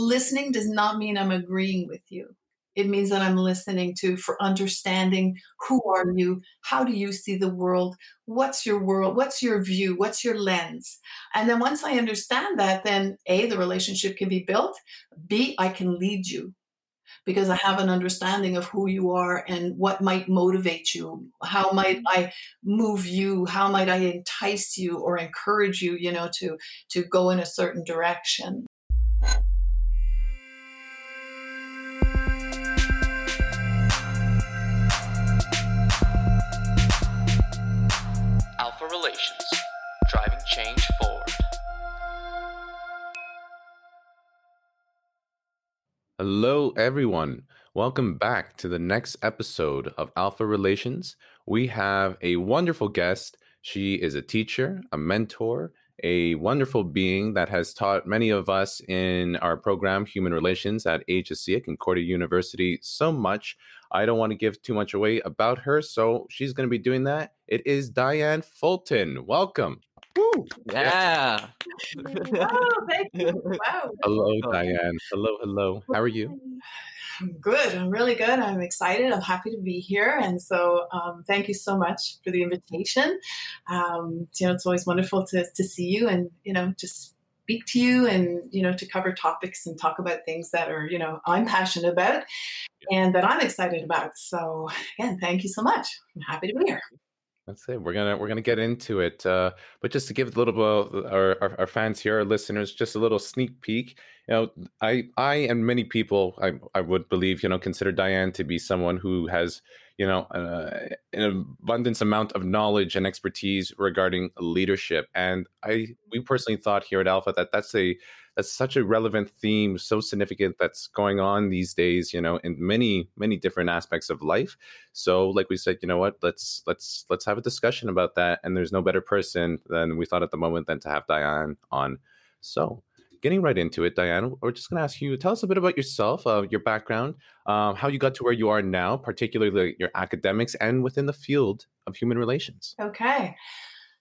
listening does not mean I'm agreeing with you. It means that I'm listening to for understanding who are you? How do you see the world? What's your world? What's your view? What's your lens? And then once I understand that, then A, the relationship can be built. B, I can lead you because I have an understanding of who you are and what might motivate you. How might mm-hmm. I move you? How might I entice you or encourage you, you know, to to go in a certain direction? Relations, driving change forward. Hello, everyone. Welcome back to the next episode of Alpha Relations. We have a wonderful guest. She is a teacher, a mentor, a wonderful being that has taught many of us in our program, Human Relations at HSC at Concordia University, so much. I don't want to give too much away about her, so she's going to be doing that. It is Diane Fulton. Welcome. Woo! Yeah. oh, thank you. Wow. Hello, Diane. Hello, hello. How are you? Good. I'm really good. I'm excited. I'm happy to be here. And so, um, thank you so much for the invitation. Um, you know, it's always wonderful to, to see you and, you know, just speak to you and, you know, to cover topics and talk about things that are, you know, I'm passionate about and that I'm excited about. So, again, thank you so much. I'm happy to be here. That's it. We're gonna we're gonna get into it, uh, but just to give a little bit our, our, our fans here, our listeners, just a little sneak peek. You know, I I and many people I I would believe you know consider Diane to be someone who has you know uh, an abundance amount of knowledge and expertise regarding leadership, and I we personally thought here at Alpha that that's a that's such a relevant theme, so significant that's going on these days, you know, in many, many different aspects of life. So, like we said, you know what, let's let's let's have a discussion about that. And there's no better person than we thought at the moment than to have Diane on. So getting right into it, Diane, we're just going to ask you tell us a bit about yourself, uh, your background, um, how you got to where you are now, particularly your academics and within the field of human relations. Okay.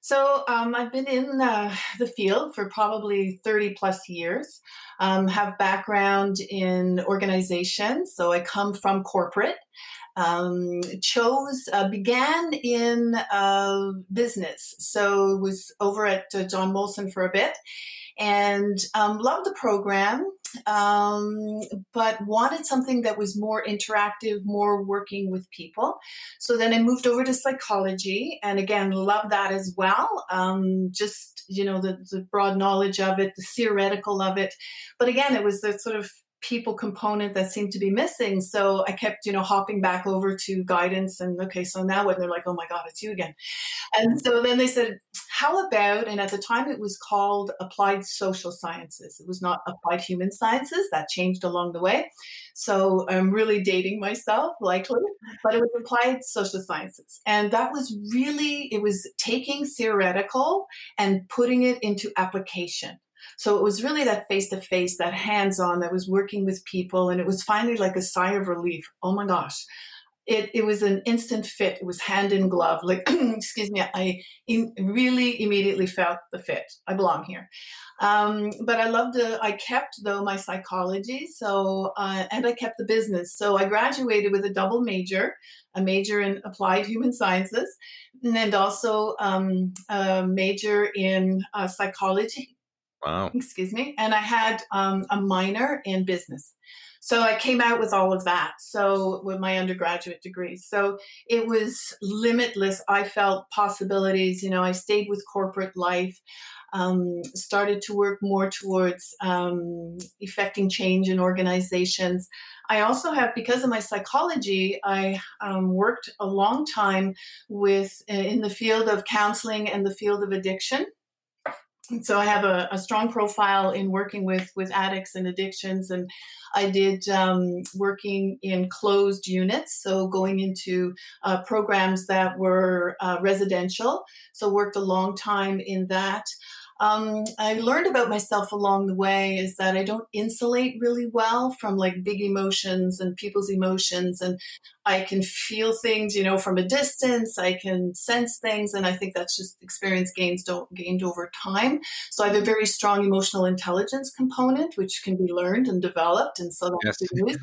So um, I've been in uh, the field for probably 30 plus years, um, have background in organizations. So I come from corporate. Um, chose, uh, began in uh, business. So was over at uh, John Molson for a bit and um, loved the program, um, but wanted something that was more interactive, more working with people. So then I moved over to psychology, and again, loved that as well. Um, just you know the, the broad knowledge of it, the theoretical of it, but again, it was the sort of people component that seemed to be missing. So I kept, you know, hopping back over to guidance and okay, so now? And they're like, oh my God, it's you again. And so then they said, how about, and at the time it was called applied social sciences. It was not applied human sciences. That changed along the way. So I'm really dating myself, likely, but it was applied social sciences. And that was really, it was taking theoretical and putting it into application. So it was really that face to face, that hands on, that was working with people. And it was finally like a sigh of relief. Oh my gosh. It, it was an instant fit. It was hand in glove. Like, excuse me, I in, really immediately felt the fit. I belong here. Um, but I loved, uh, I kept though my psychology. So, uh, and I kept the business. So I graduated with a double major, a major in applied human sciences, and also um, a major in uh, psychology Wow. Excuse me. And I had um, a minor in business. So I came out with all of that. So with my undergraduate degree. So it was limitless. I felt possibilities. You know, I stayed with corporate life, um, started to work more towards um, effecting change in organizations. I also have, because of my psychology, I um, worked a long time with in the field of counseling and the field of addiction so I have a, a, strong profile in working with with addicts and addictions, and I did um, working in closed units, so going into uh, programs that were uh, residential. So worked a long time in that. Um, I learned about myself along the way is that I don't insulate really well from like big emotions and people's emotions, and I can feel things, you know, from a distance. I can sense things, and I think that's just experience gains don't gained over time. So I have a very strong emotional intelligence component, which can be learned and developed, and so that's Yes. good.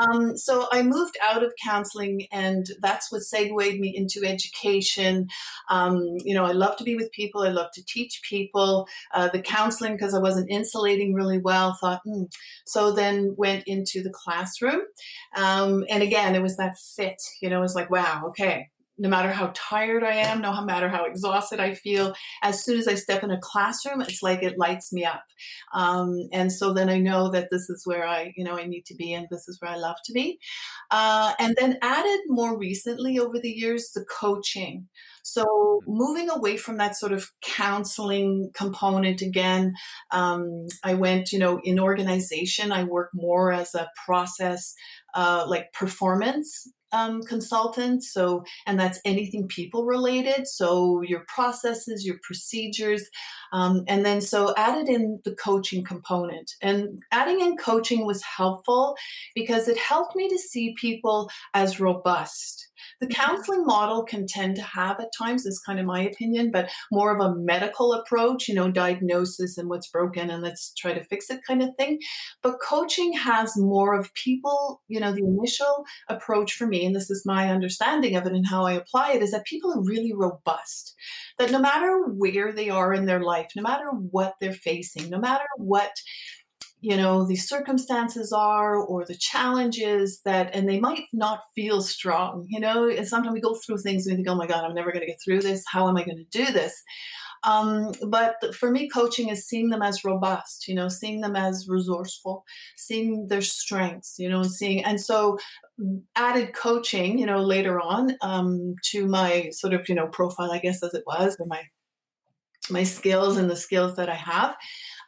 Um, so I moved out of counseling, and that's what segued me into education. Um, you know, I love to be with people. I love to teach people. Uh, the counseling, because I wasn't insulating really well, thought, hmm. so then went into the classroom. Um, and again, it was that fit. You know, was like, wow, okay. No matter how tired I am, no matter how exhausted I feel, as soon as I step in a classroom, it's like it lights me up. Um, and so then I know that this is where I, you know, I need to be, and this is where I love to be. Uh, and then added more recently over the years the coaching. So moving away from that sort of counseling component again, um, I went, you know, in organization. I work more as a process, uh, like performance um, consultant. So, and that's anything people related. So your processes, your procedures, um, and then so added in the coaching component. And adding in coaching was helpful because it helped me to see people as robust. The counseling model can tend to have at times, is kind of my opinion, but more of a medical approach, you know, diagnosis and what's broken and let's try to fix it kind of thing. But coaching has more of people, you know, the initial approach for me, and this is my understanding of it and how I apply it, is that people are really robust. That no matter where they are in their life, no matter what they're facing, no matter what you know the circumstances are or the challenges that and they might not feel strong you know? And sometimes we go through things and we think oh my god i'm never going to get through this. How am i going to do this? Um, but for me coaching is seeing them as robust you know seeing them as resourceful seeing their strengths you know and seeing and so added coaching you know later on um, to my sort of you know profile i guess as it was or my my skills and the skills that i have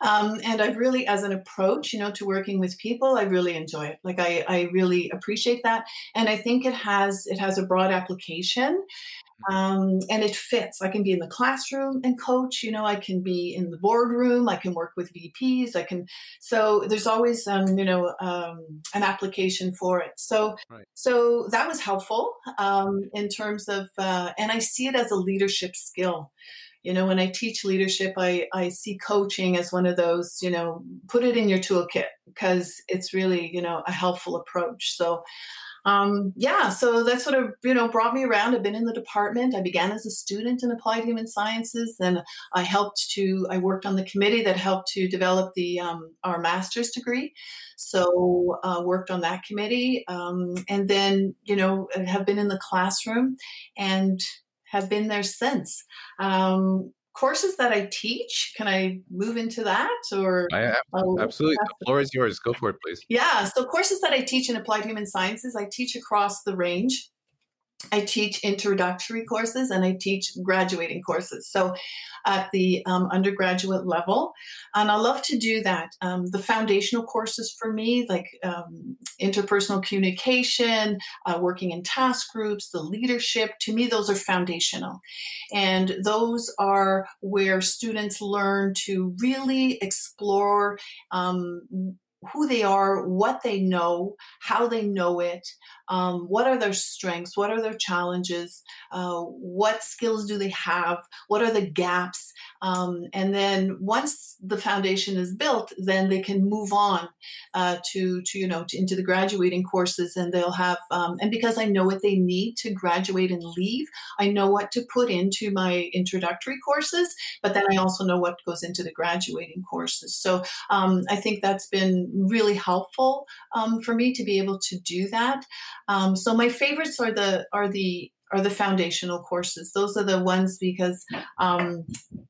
um, and I've really, as an approach, you know, to working with people, I really enjoy it. Like I, I really appreciate that, and I think it has it has a broad application, um, and it fits. I can be in the classroom and coach. You know, I can be in the boardroom. I can work with VPs. I can. So there's always, um, you know, um, an application for it. So, Right. so that was helpful um, in terms of, uh, and I see it as a leadership skill you know when i teach leadership i i see coaching as one of those you know put it in your toolkit because it's really you know a helpful approach. So um, yeah so that sort of you know brought me around. I've been in the department. I began as a student in applied human sciences. Then i helped to i worked on the committee that helped to develop the um, our master's degree. So uh, worked on that committee um, and then you know have been in the classroom and have been there since. Um, courses that I teach, can I move into that or? I, oh, absolutely. The floor is yours. Go for it, please. Yeah, so courses that I teach in applied human sciences, I teach across the range. I teach introductory courses and I teach graduating courses. So at the um, undergraduate level, and I love to do that. Um, the foundational courses for me, like um, interpersonal communication, uh, working in task groups, the leadership, to me, those are foundational. And those are where students learn to really explore um, who they are, what they know, how they know it, um, what are their strengths, what are their challenges, uh, what skills do they have, what are the gaps. Um, and then once the foundation is built, then they can move on uh, to, to, you know, to, into the graduating courses and they'll have, um, and because I know what they need to graduate and leave, I know what to put into my introductory courses, but then I also know what goes into the graduating courses. So um, I think that's been really helpful um, for me to be able to do that. Um, so my favorites are the are the are the foundational courses. Those are the ones because um,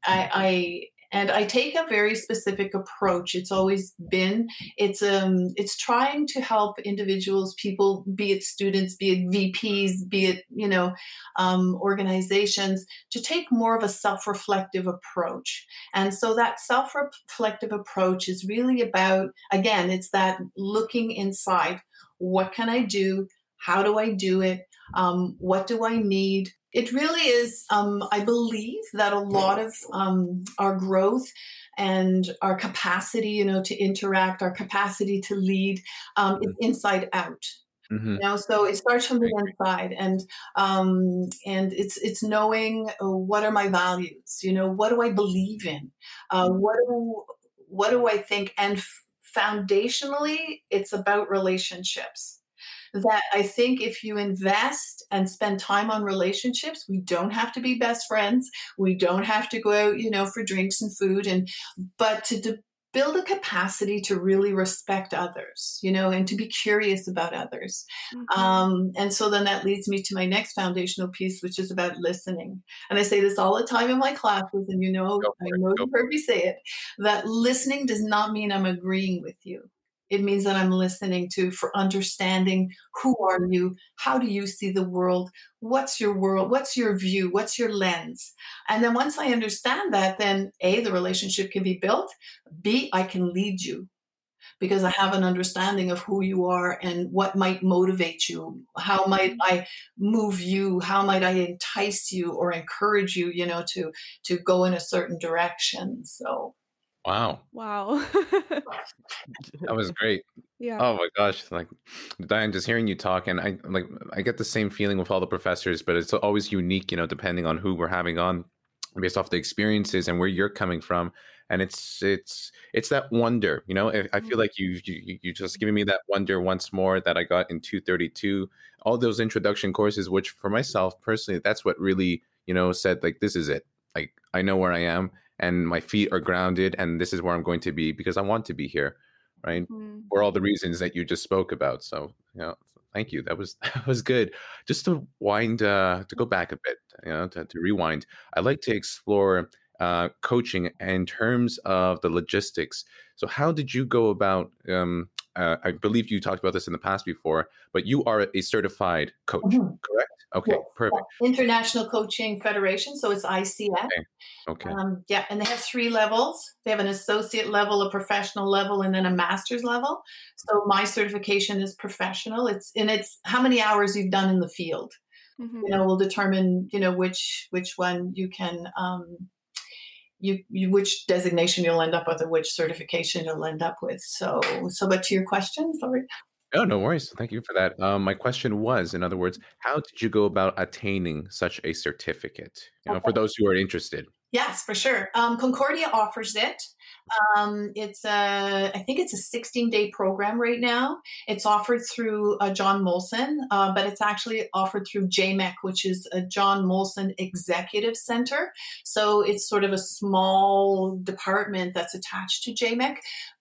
I, I and I take a very specific approach. It's always been it's um it's trying to help individuals, people, be it students, be it VPs, be it you know um, organizations, to take more of a self-reflective approach. And so that self-reflective approach is really about again, it's that looking inside. What can I do? How do I do it? Um, what do I need? It really is, um, I believe that a lot of um, our growth and our capacity, you know, to interact, our capacity to lead um, is inside out. Mhm. You know, so it starts from the inside, and um, and it's it's knowing uh, what are my values. You know, what do I believe in? Uh, what do what do I think? And f- foundationally, it's about relationships. That I think if you invest and spend time on relationships, we don't have to be best friends. We don't have to go out, you know, for drinks and food, and but to de- build a capacity to really respect others, you know, and to be curious about others. Mhm. Um, and so then that leads me to my next foundational piece, which is about listening. And I say this all the time in my classes, and you know, I know you heard me say it, that listening does not mean I'm agreeing with you. It means that I'm listening to for understanding who are you, how do you see the world, what's your world, what's your view, what's your lens. And then once I understand that, then A, the relationship can be built, B, I can lead you because I have an understanding of who you are and what might motivate you. How might mm-hmm. I move you? How might I entice you or encourage you, you know, to to go in a certain direction? So Wow, Wow. that was great. yeah. Oh my gosh, like Diane, just hearing you talk, and I like I get the same feeling with all the professors, but it's always unique, you know, depending on who we're having on, based off the experiences and where you're coming from. And it's it's it's that wonder, you know. I feel Mhm. like you you you just giving me that wonder once more that I got in 232. All those introduction courses, which for myself personally, that's what really you know said like this is it. Like I know where I am, and my feet are grounded, and this is where I'm going to be because I want to be here, right? Mhm. for all the reasons that you just spoke about. So, you know, thank you. That was that was good. Just to wind, uh, to go back a bit, you know, to, to rewind. I'd like to explore uh, coaching in terms of the logistics. So, how did you go about? Um, uh, I believe you talked about this in the past before, but you are a certified coach, Mhm. correct? Okay, Yes, perfect. International Coaching Federation, so it's ICF. Okay, Um, yeah, and they have three levels. They have an associate level, a professional level, and then a master's level. So my certification is professional. It's and it's how many hours you've done in the field. Mhm. You know, will determine you know which which one you can um, you, you which designation you'll end up with or which certification you'll end up with. So so, but to your question, sorry. Oh, no worries. Thank you for that. Um, my question was, in other words, how did you go about attaining such a certificate? You know, for those who are interested. Yes, for sure. Um, Concordia offers it. Um, it's a, I think it's a 16 day program right now. It's offered through uh, John Molson, uh, but it's actually offered through JMEC, which is a John Molson Executive Center. So it's sort of a small department that's attached to JMEC.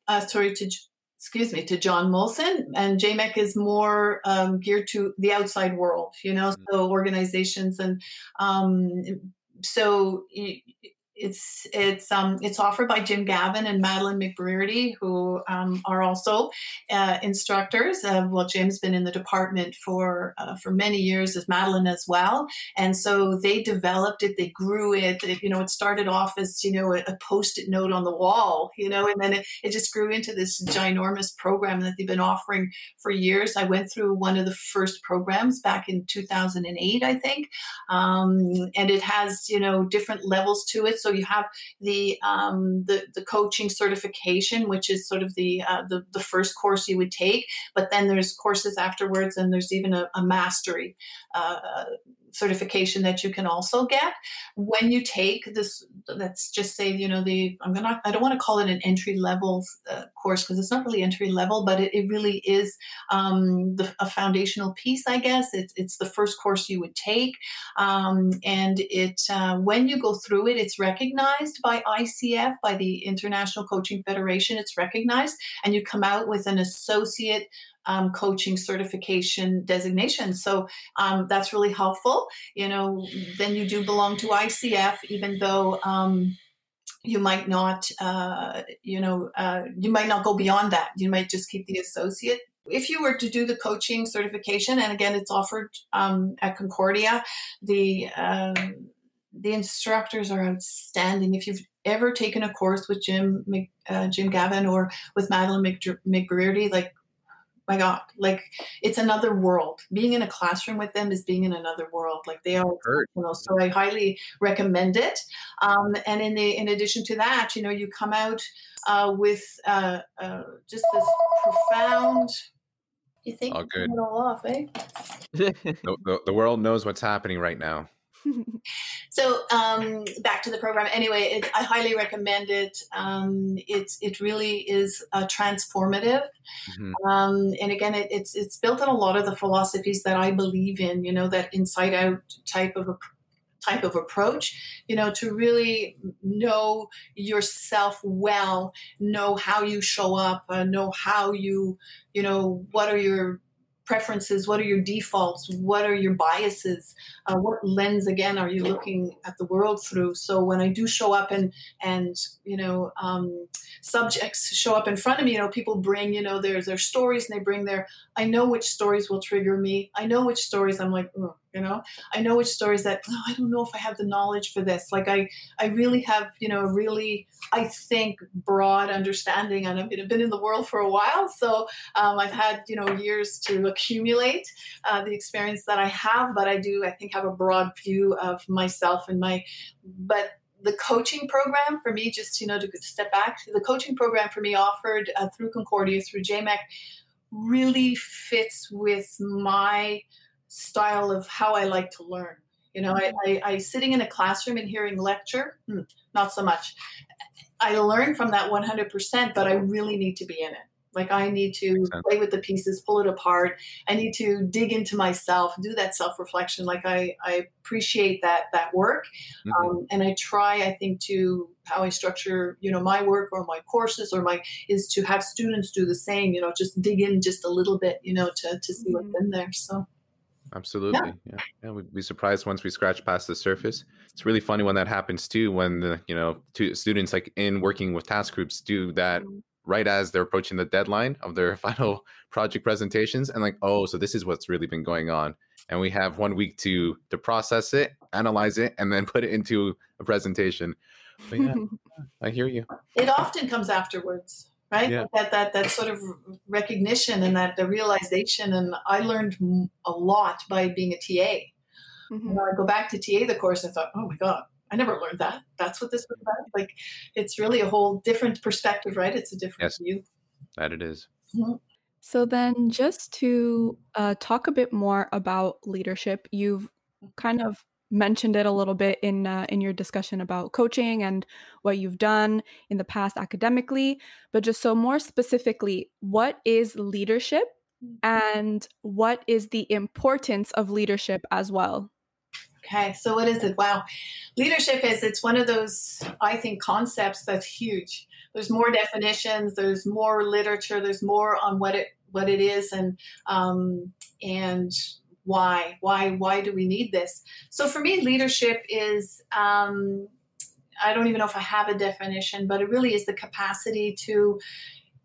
Uh, sorry, to excuse me, to John Molson. And JMEC is more um, geared to the outside world, you know, so organizations and um, so it's it's um it's offered by Jim Gavin and Madeline McBrearty, who um, are also uh, instructors. Uh, well, Jim's been in the department for uh, for many years, as Madeline as well, and so they developed it. They grew it. it you know, it started off as you know a, a post-it note on the wall, you know, and then it, it just grew into this ginormous program that they've been offering for years. I went through one of the first programs back in 2008, I think, um, and it has you know different levels to it. So you have the um, the, the coaching certification, which is sort of the, uh, the the first course you would take, but then there's courses afterwards, and there's even a, a mastery. Uh, certification that you can also get. When you take this let's just say you know the i'm gonna i don't want to call it an entry level uh, course because it's not really entry level but it, it really is um, the, a foundational piece i guess. It's, it's the first course you would take um, and it uh, when you go through it it's recognized by icf by the international coaching federation. It's recognized and you come out with an associate um, coaching certification designation. So um, that's really helpful. You know, then you do belong to ICF, even though. Um, you might not, uh, you know, uh, you might not go beyond that. You might just keep the associate. If you were to do the coaching certification, and again, it's offered um, at Concordia, the um, the instructors are outstanding. If you've ever taken a course with Jim uh, Jim Gavin or with Madeline McDr- like my God, like it's another world. Being in a classroom with them is being in another world. Like they are, you know, so I highly recommend it. Um, and in the in addition to that, you know, you come out uh, with uh, uh, just this profound You think All good. it all off, eh? The, the, the world knows what's happening right now. So um, back to the program. Anyway, it, I highly recommend it. Um, it's it really is uh, transformative, Mhm. um, and again, it, it's it's built on a lot of the philosophies that I believe in. You know, that inside out type of a type of approach. You know, to really know yourself well, know how you show up, uh, know how you, you know, what are your preferences? What are your defaults? What are your biases? Uh, what lens again are you looking at the world through? So when i do show up and and you know um, subjects show up in front of me you know people bring you know their their stories and they bring their i know which stories will trigger me. I know which stories i'm like "Ugh," you know? I know which stories that oh, i don't know if i have the knowledge for this. Like i i really have you know a really i think broad understanding and i've been, been in the world for a while so um, i've had you know years to accumulate uh, the experience that i have but i do i think have a broad view of myself and my but the coaching program for me just you know to step back the coaching program for me offered uh, through concordia through jmec really fits with my style of how i like to learn. You know I, I, I sitting in a classroom and hearing lecture hmm, not so much. I learn from that 100% but i really need to be in it. Like i need to play with the pieces pull it apart. I need to dig into myself do that self-reflection. Like i, I appreciate that that work. Mhm. um, and i try i think to how i structure you know my work or my courses or my is to have students do the same you know just dig in just a little bit you know to, to see what's in there. So Absolutely. Yeah. yeah. We'd be surprised once we scratch past the surface. It's really funny when that happens too, when the, you know, two students like in working with task groups do that Mhm. right as they're approaching the deadline of their final project presentations and like, oh, so this is what's really been going on. And we have one week to to process it, analyze it, and then put it into a presentation. But yeah, I hear you. it often comes afterwards right Yeah. that that that sort of recognition and that the realization and i learned a lot by being a ta Mhm. you know, i go back to ta the course and thought oh my god i never learned that that's what this was about like it's really a whole different perspective right it's a different Yes. view That it is. So then, just to uh, talk a bit more about leadership, you've kind of mentioned it a little bit in uh, in your discussion about coaching and what you've done in the past academically. But just so more specifically, what is leadership, and what is the importance of leadership as well? Okay, so what is it? Wow. Leadership is it's one of those I think concepts that's huge. There's more definitions, there's more literature, there's more on what it what it is and um, and why why why do we need this? So for me, leadership is um, I don't even know if I have a definition, but it really is the capacity to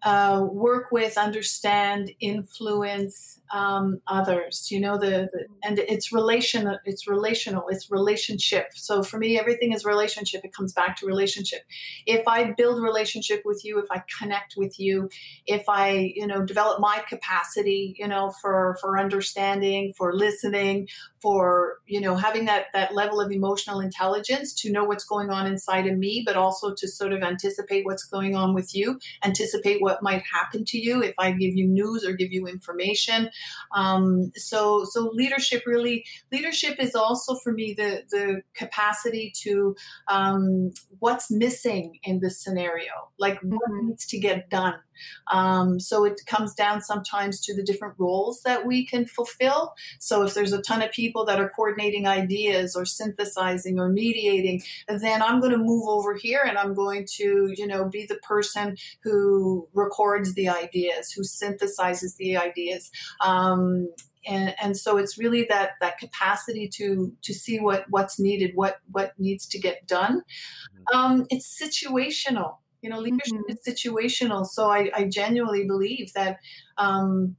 uh, work with, understand, influence um, others. You know, the, the and it's relation, it's relational, it's relationship. So for me, everything is relationship. It comes back to relationship. If I build relationship with you, if I connect with you, if I you know develop my capacity, you know, for for understanding, for listening, for you know having that that level of emotional intelligence to know what's going on inside of me, but also to sort of anticipate what's going on with you, anticipate what might happen to you if I give you news or give you information. Um, so so leadership really leadership is also for me the the capacity to um, what's missing in this scenario, like what Mhm. needs to get done. Um, so it comes down sometimes to the different roles that we can fulfill. So if there's a ton of people that are coordinating ideas or synthesizing or mediating, then I'm going to move over here and I'm going to, you know, be the person who records the ideas, who synthesizes the ideas. Um, and, and so it's really that that capacity to to see what what's needed, what what needs to get done. Um, it's situational. You know, leadership Mhm. is situational. So I, I genuinely believe that um,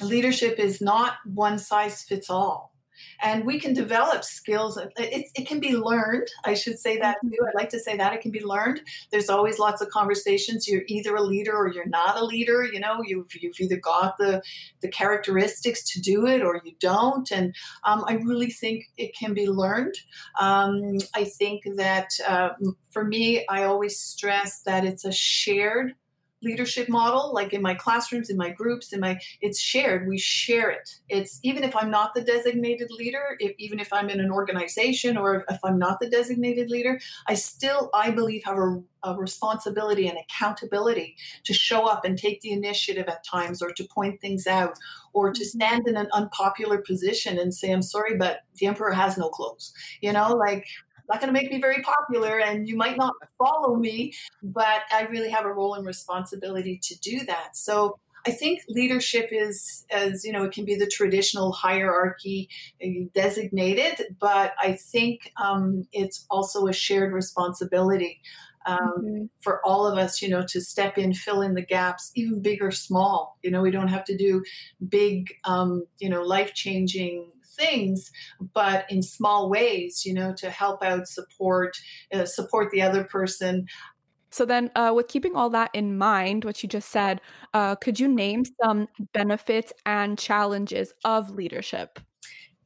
leadership is not one size fits all. And we can develop skills. It, it, it can be learned. I should say that too. I'd like to say that it can be learned. There's always lots of conversations. You're either a leader or you're not a leader. You know, you've, you've either got the, the characteristics to do it or you don't. And um, I really think it can be learned. Um, I think that uh, for me, I always stress that it's a shared leadership model like in my classrooms in my groups in my it's shared. We share it. It's even if i'm not the designated leader if, even if i'm in an organization or if i'm not the designated leader i still i believe have a, a responsibility and accountability to show up and take the initiative at times or to point things out or to mm-hmm. stand in an unpopular position and say i'm sorry but the emperor has no clothes. You know like not going to make me very popular and you might not follow me, but I really have a role and responsibility to do that. So I think leadership is, as you know, it can be the traditional hierarchy uh, designated, but I think um, it's also a shared responsibility. Um, mm-hmm. for all of us, you know, to step in, fill in the gaps, even big or small. You know, we don't have to do big, um, you know, life changing things, but in small ways, you know, to help out, support, uh, support the other person. So then, uh, with keeping all that in mind, what you just said, uh, could you name some benefits and challenges of leadership?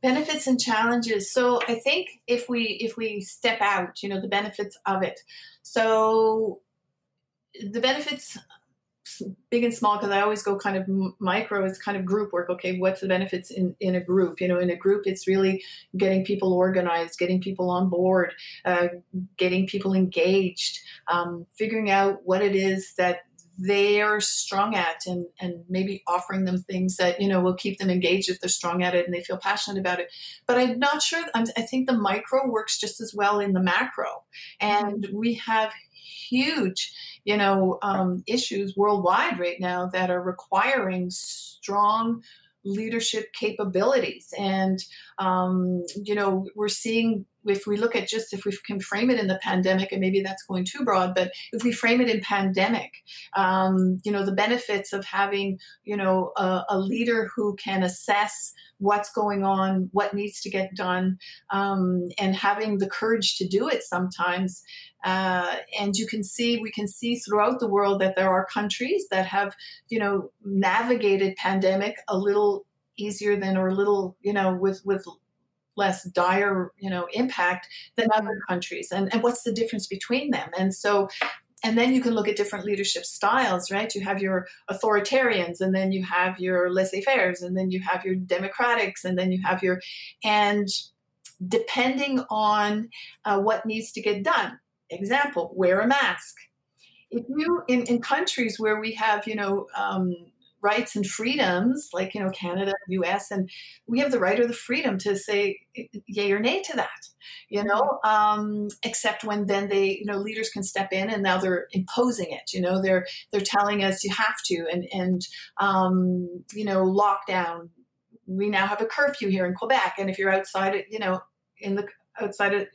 Benefits and challenges so i think if we if we step out you know the benefits of it so the benefits big and small because I always go kind of micro it's kind of group work. Okay, what's the benefits in, in a group? You know, in a group, it's really getting people organized, getting people on board, uh, getting people engaged, um, figuring out what it is that they're strong at and and maybe offering them things that you know will keep them engaged if they're strong at it and they feel passionate about it. But i'm not sure I'm, i think the micro works just as well in the macro. And we have huge you know, um, issues worldwide right now that are requiring strong leadership capabilities. And, um, you know, we're seeing, if we look at just if we can frame it in the pandemic, and maybe that's going too broad, but if we frame it in pandemic, um, you know, the benefits of having, you know, a, a leader who can assess what's going on, what needs to get done, um, and having the courage to do it sometimes. Uh, and you can see, we can see throughout the world that there are countries that have, you know, navigated pandemic a little easier than, or a little, you know, with with less dire, you know, impact than other mm-hmm. countries. And and what's the difference between them? And so and then you can look at different leadership styles, right? You have your authoritarians, and then you have your laissez-faire's, and then you have your democratics, and then you have your, and depending on uh, what needs to get done. Example: wear a mask. If you in, in countries where we have, you know, um, rights and freedoms, like you know Canada, U.S., and we have the right or the freedom to say yay or nay to that. You know, um, except when then they, you know, leaders can step in and now they're imposing it. You know, they're they're telling us you have to, and and um, you know, lockdown. We now have a curfew here in Quebec, and if you're outside, you know, in the outside of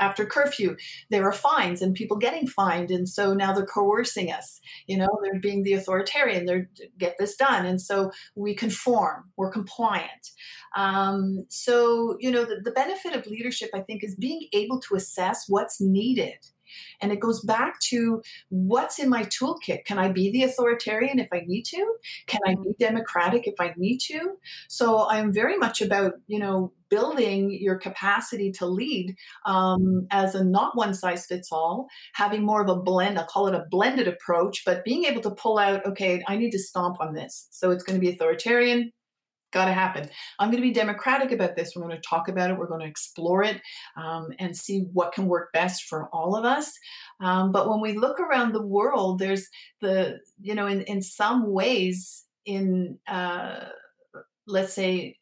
after curfew there are fines and people getting fined and so now they're coercing us you know they're being the authoritarian they're get this done and so we conform we're compliant. Um, so you know the, the benefit of leadership i think is being able to assess what's needed and it goes back to what's in my toolkit. Can I be the authoritarian if I need to? Can I be democratic if I need to? So I'm very much about, you know, building your capacity to lead um, as a not one size fits all, having more of a blend, I'll call it a blended approach, but being able to pull out, okay, I need to stomp on this. So it's going to be authoritarian, got to happen. I'm going to be democratic about this. We're going to talk about it. We're going to explore it um, and see what can work best for all of us. Um, but when we look around the world, there's the, you know, in, in some ways, in uh, let's say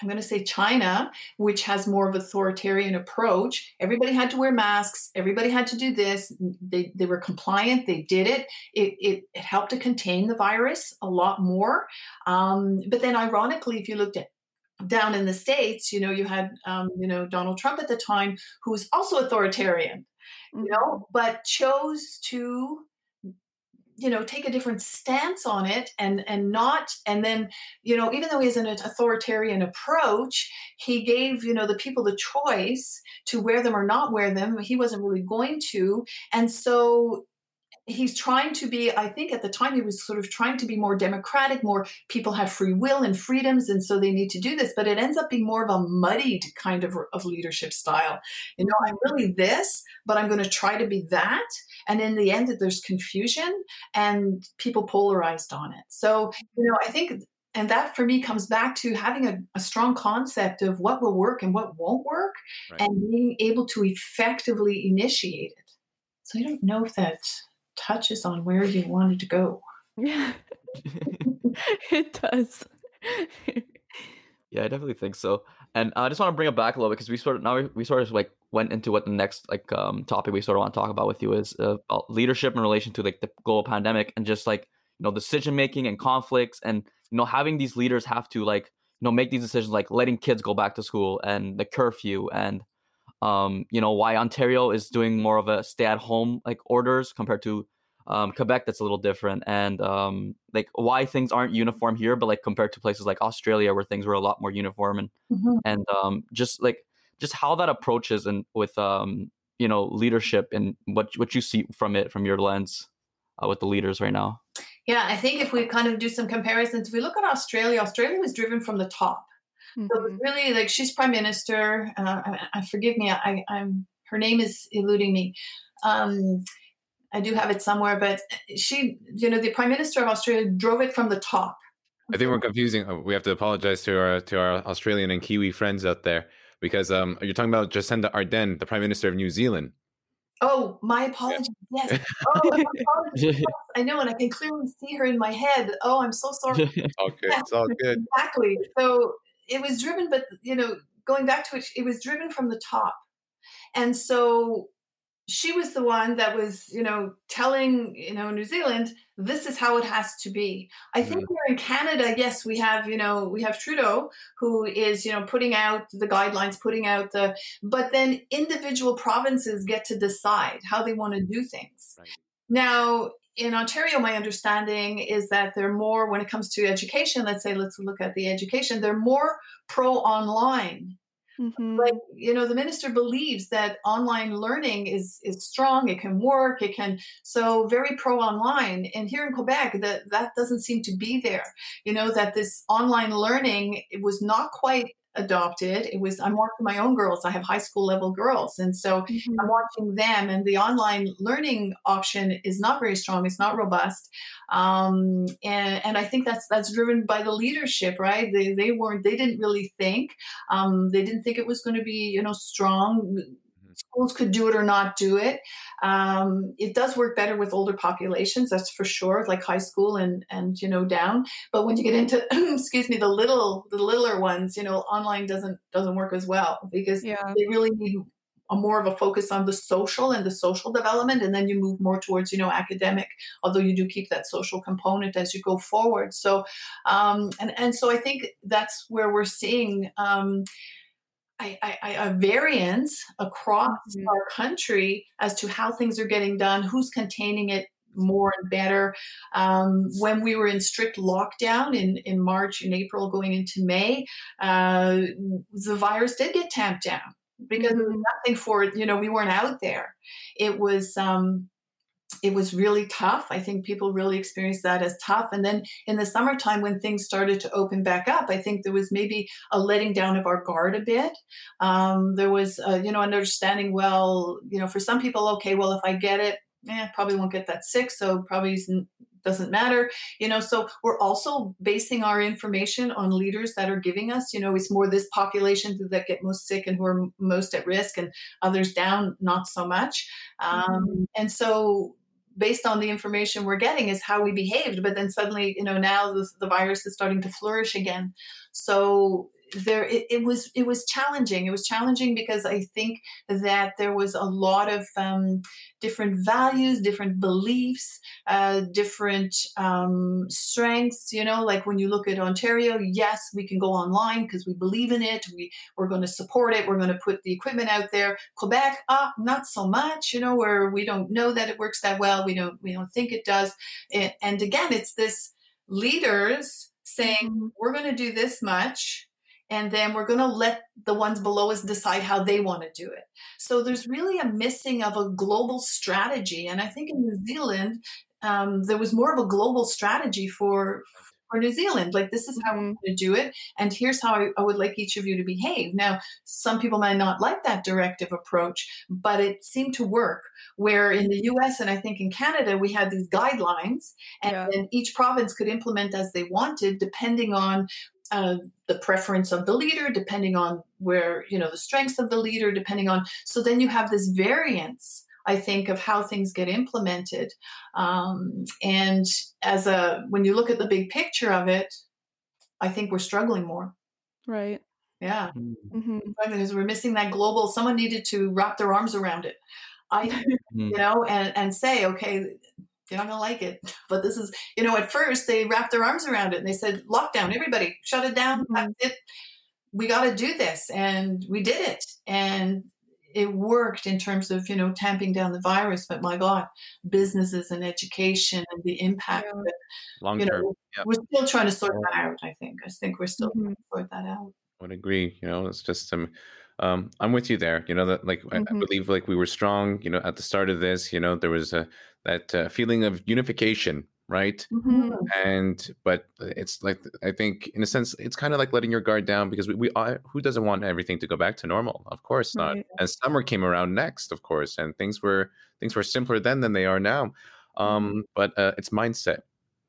I'm going to say China, which has more of authoritarian approach. Everybody had to wear masks. Everybody had to do this. They, they were compliant. They did it. It, it, it helped to contain the virus a lot more. Um, but then, ironically, if you looked at down in the states, you know, you had um, you know Donald Trump at the time, who was also authoritarian, you know, mm-hmm. but chose to you know take a different stance on it and and not and then you know even though he has an authoritarian approach he gave you know the people the choice to wear them or not wear them. He wasn't really going to. And so he's trying to be i think at the time he was sort of trying to be more democratic more people have free will and freedoms and so they need to do this but it ends up being more of a muddied kind of, of leadership style. You know i'm really this but i'm going to try to be that and in the end there's confusion and people polarized on it. So you know i think and that for me comes back to having a, a, strong concept of what will work and what won't work right. and being able to effectively initiate it. So i don't know if that touches on where you wanted to go. Yeah. It does. Yeah i definitely think so. And i just want to bring it back a little bit because we sort of now we, we sort of like went into what the next like um topic we sort of want to talk about with you is uh, leadership in relation to like the global pandemic and just like you know decision making and conflicts and you know having these leaders have to like you know make these decisions like letting kids go back to school and the curfew and um you know why ontario is doing more of a stay at home like orders compared to um, Quebec that's a little different, and um, like why things aren't uniform here, but like compared to places like Australia where things were a lot more uniform, and mm-hmm. and um, just like just how that approaches and with um, you know leadership and what what you see from it from your lens uh, with the leaders right now. Yeah, I think if we kind of do some comparisons, if we look at Australia, Australia was driven from the top. Mm-hmm. So it was really like she's prime minister. Uh, I, I, forgive me, I, am her name is eluding me. Um, I do have it somewhere, but she, you know, the prime minister of Australia drove it from the top. I think we're confusing. Uh, we have to apologize to our to our Australian and Kiwi friends out there because um, you're talking about Jacinda Ardern, the prime minister of New Zealand. Oh, my apologies. Yes. Oh, apologies. I know, and I can clearly see her in my head. Oh, I'm so sorry. it's all good. It's all good. Exactly. So it was driven, but you know, going back to it, it was driven from the top. And so she was the one that was, you know, telling, you know, New Zealand, this is how it has to be. I think mm. here in Canada, yes, we have, you know, we have Trudeau who is, you know, putting out the guidelines, putting out the, but then individual provinces get to decide how they want to do things. Right. Now, in Ontario, my understanding is that they're more, when it comes to education, let's say, let's look at the education, they're more pro online Mm-hmm. Like you know, the minister believes that online learning is is strong. It can work. It can so very pro online. And here in Quebec, that that doesn't seem to be there. You know that this online learning it was not quite adopted. It was I'm watching my own girls. I have high school level girls, and so mm-hmm. I'm watching them. And the online learning option is not very strong. It's not robust, um, and and I think that's that's driven by the leadership, right? They they weren't they didn't really think. Um, they didn't think it was going to be you know strong schools could do it or not do it. Um, it does work better with older populations, that's for sure, like high school and and you know down. But when you get into excuse me, the little the littler ones, you know, online doesn't doesn't work as well because yeah. they really need a more of a focus on the social and the social development and then you move more towards you know academic although you do keep that social component as you go forward so um, and and so i think that's where we're seeing um, I, I, a variance across mm-hmm. our country as to how things are getting done, who's containing it more and better. Um, when we were in strict lockdown in, in March and April going into May, uh, the virus did get tamped down because mm-hmm. nothing for, it. you know, we weren't out there. It was, um, it was really tough. I think people really experienced that as tough. And then in the summertime, when things started to open back up, I think there was maybe a letting down of our guard a bit. Um, there was, uh, you know, an understanding, well, you know, for some people, okay, well, if I get it, eh, probably won't get that sick. So probably doesn't matter you know so we're also basing our information on leaders that are giving us you know it's more this population that get most sick and who are most at risk and others down not so much mm-hmm. um, and so based on the information we're getting is how we behaved but then suddenly you know now the, the virus is starting to flourish again. So there it, it, was it was challenging. It was challenging because i think that there was a lot of um, different values different beliefs uh, different um, strengths you know like when you look at ontario yes we can go online because we believe in it. We, we're going to support it. We're going to put the equipment out there. Quebec ah, not so much you know where we don't know that it works that well. We don't we don't think it does. And, and again it's this leaders saying mm-hmm. we're going to do this much and then we're going to let the ones below us decide how they want to do it. So there's really a missing of a global strategy. And I think in New Zealand, um, there was more of a global strategy for for New Zealand. Like this is how we're going to do it, and here's how I, I would like each of you to behave. Now, some people might not like that directive approach, but it seemed to work. Where in the U.S. and I think in Canada, we had these guidelines, and Yeah. then each province could implement as they wanted, depending on uh, the preference of the leader, depending on where you know the strengths of the leader, depending on. So then you have this variance. I think of how things get implemented, um, and as a when you look at the big picture of it, I think we're struggling more. Right. Yeah, Mm. hmm because we're missing that global. Someone needed to wrap their arms around it. I you know, and, and say, okay, you're not gonna like it, but this is, you know, at first they wrapped their arms around it and they said, lockdown, everybody, shut it down, Mhm. it. We got to do this, and we did it, and it worked in terms of you know tamping down the virus. But my God, businesses and education and the impact. Yeah. of it, Long you term. know—we're still trying to sort that out. I think. I think we're still Mhm. trying to sort that out. I would agree. You know, it's just um, um, I'm with you there. You know that like I, I Mhm. believe like we were strong. You know, at the start of this, you know, there was a that uh, feeling of unification, right? hmm And but it's like I think in a sense it's kind of like letting your guard down because we, we are, who doesn't want everything to go back to normal? Of course not. Right. And summer came around next, of course, and things were things were simpler then than they are now. Um, but uh, it's mindset.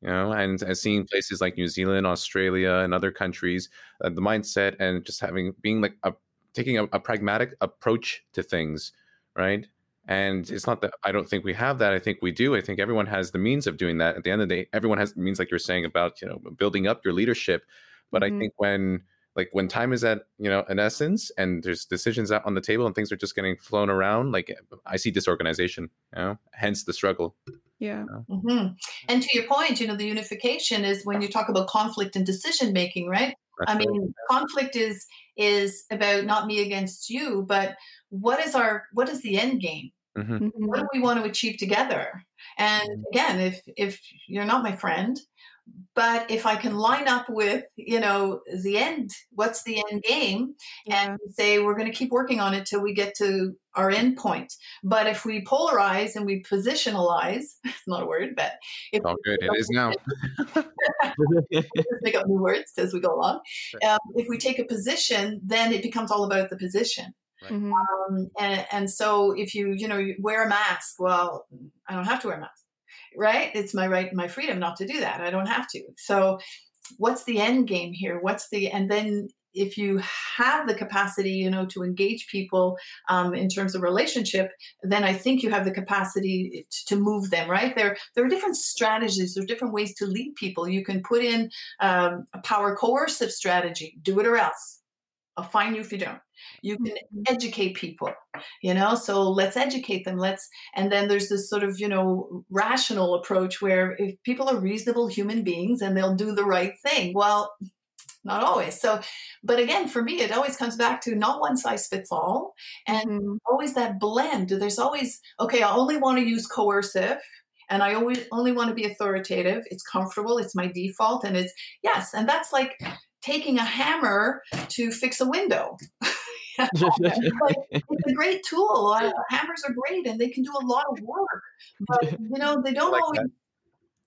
You know, and, and seeing places like New Zealand, Australia, and other countries, uh, the mindset and just having being like a taking a, a pragmatic approach to things, right? And it's not that I don't think we have that. I think we do. I think everyone has the means of doing that. At the end of the day, everyone has means, like you're saying about you know building up your leadership. But Mhm. I think when like when time is at you know an essence and there's decisions out on the table and things are just getting flown around, like I see disorganization. You know, hence the struggle. Yeah. hmm And to your point, you know, the unification is when you talk about conflict and decision making, right? That's I right. mean, conflict is is about not me against you, but what is our what is the end game? Mhm. Mhm. What do we want to achieve together? And again, if if you're not my friend, but if I can line up with, you know, the end, what's the end game? Yeah. and say we're going to keep working on it till we get to our end point. But if we polarize and we positionalize, it's not a word, but if It's all good. It is now. just make up new words as we go along, um, if we take a position, then it becomes all about the position. Mhm. Um, and, and so if you, you know, you wear a mask, well, I don't have to wear a mask, right? It's my right, my freedom not to do that. I don't have to. So what's the end game here? What's the, and then if you have the capacity, you know, to engage people um, in terms of relationship, then I think you have the capacity to, to move them. Right there, there are different strategies. There are different ways to lead people. You can put in um, a power coercive strategy. Do it or else. I'll fine you if you don't. You can educate people, you know. So let's educate them. Let's and then there's this sort of you know rational approach where if people are reasonable human beings and they'll do the right thing. Well, not always. So, but again, for me, it always comes back to not one size fits all, and Mhm. always that blend. There's always okay. I only want to use coercive. And I always only want to be authoritative. It's comfortable. It's my default. And it's yes. And that's like taking a hammer to fix a window. It's a great tool. Uh, hammers are great and they can do a lot of work. But you know, they don't like always that.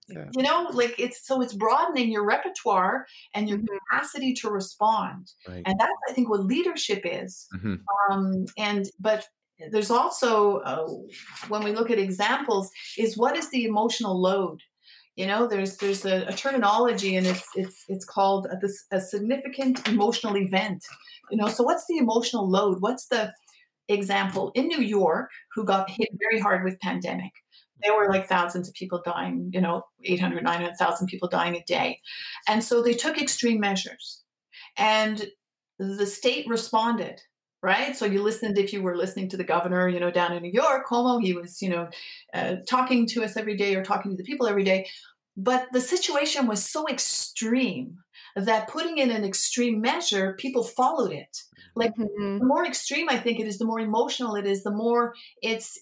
Yeah. you know, like it's so it's broadening your repertoire and your Mhm. capacity to respond. Right. And that's I think what leadership is. Mhm. Um and but there's also uh, when we look at examples is what is the emotional load you know there's there's a, a terminology and it's it's it's called a, this, a significant emotional event. You know so what's the emotional load? What's the example? In new york who got hit very hard with pandemic there were like thousands of people dying you know 800 900000 people dying a day. And so they took extreme measures. And the state responded right? So you listened if you were listening to the governor you know down in new york Cuomo, he was you know uh, talking to us every day or talking to the people every day. But the situation was so extreme that putting in an extreme measure people followed it. Like Mhm. the more extreme i think it is the more emotional it is the more it's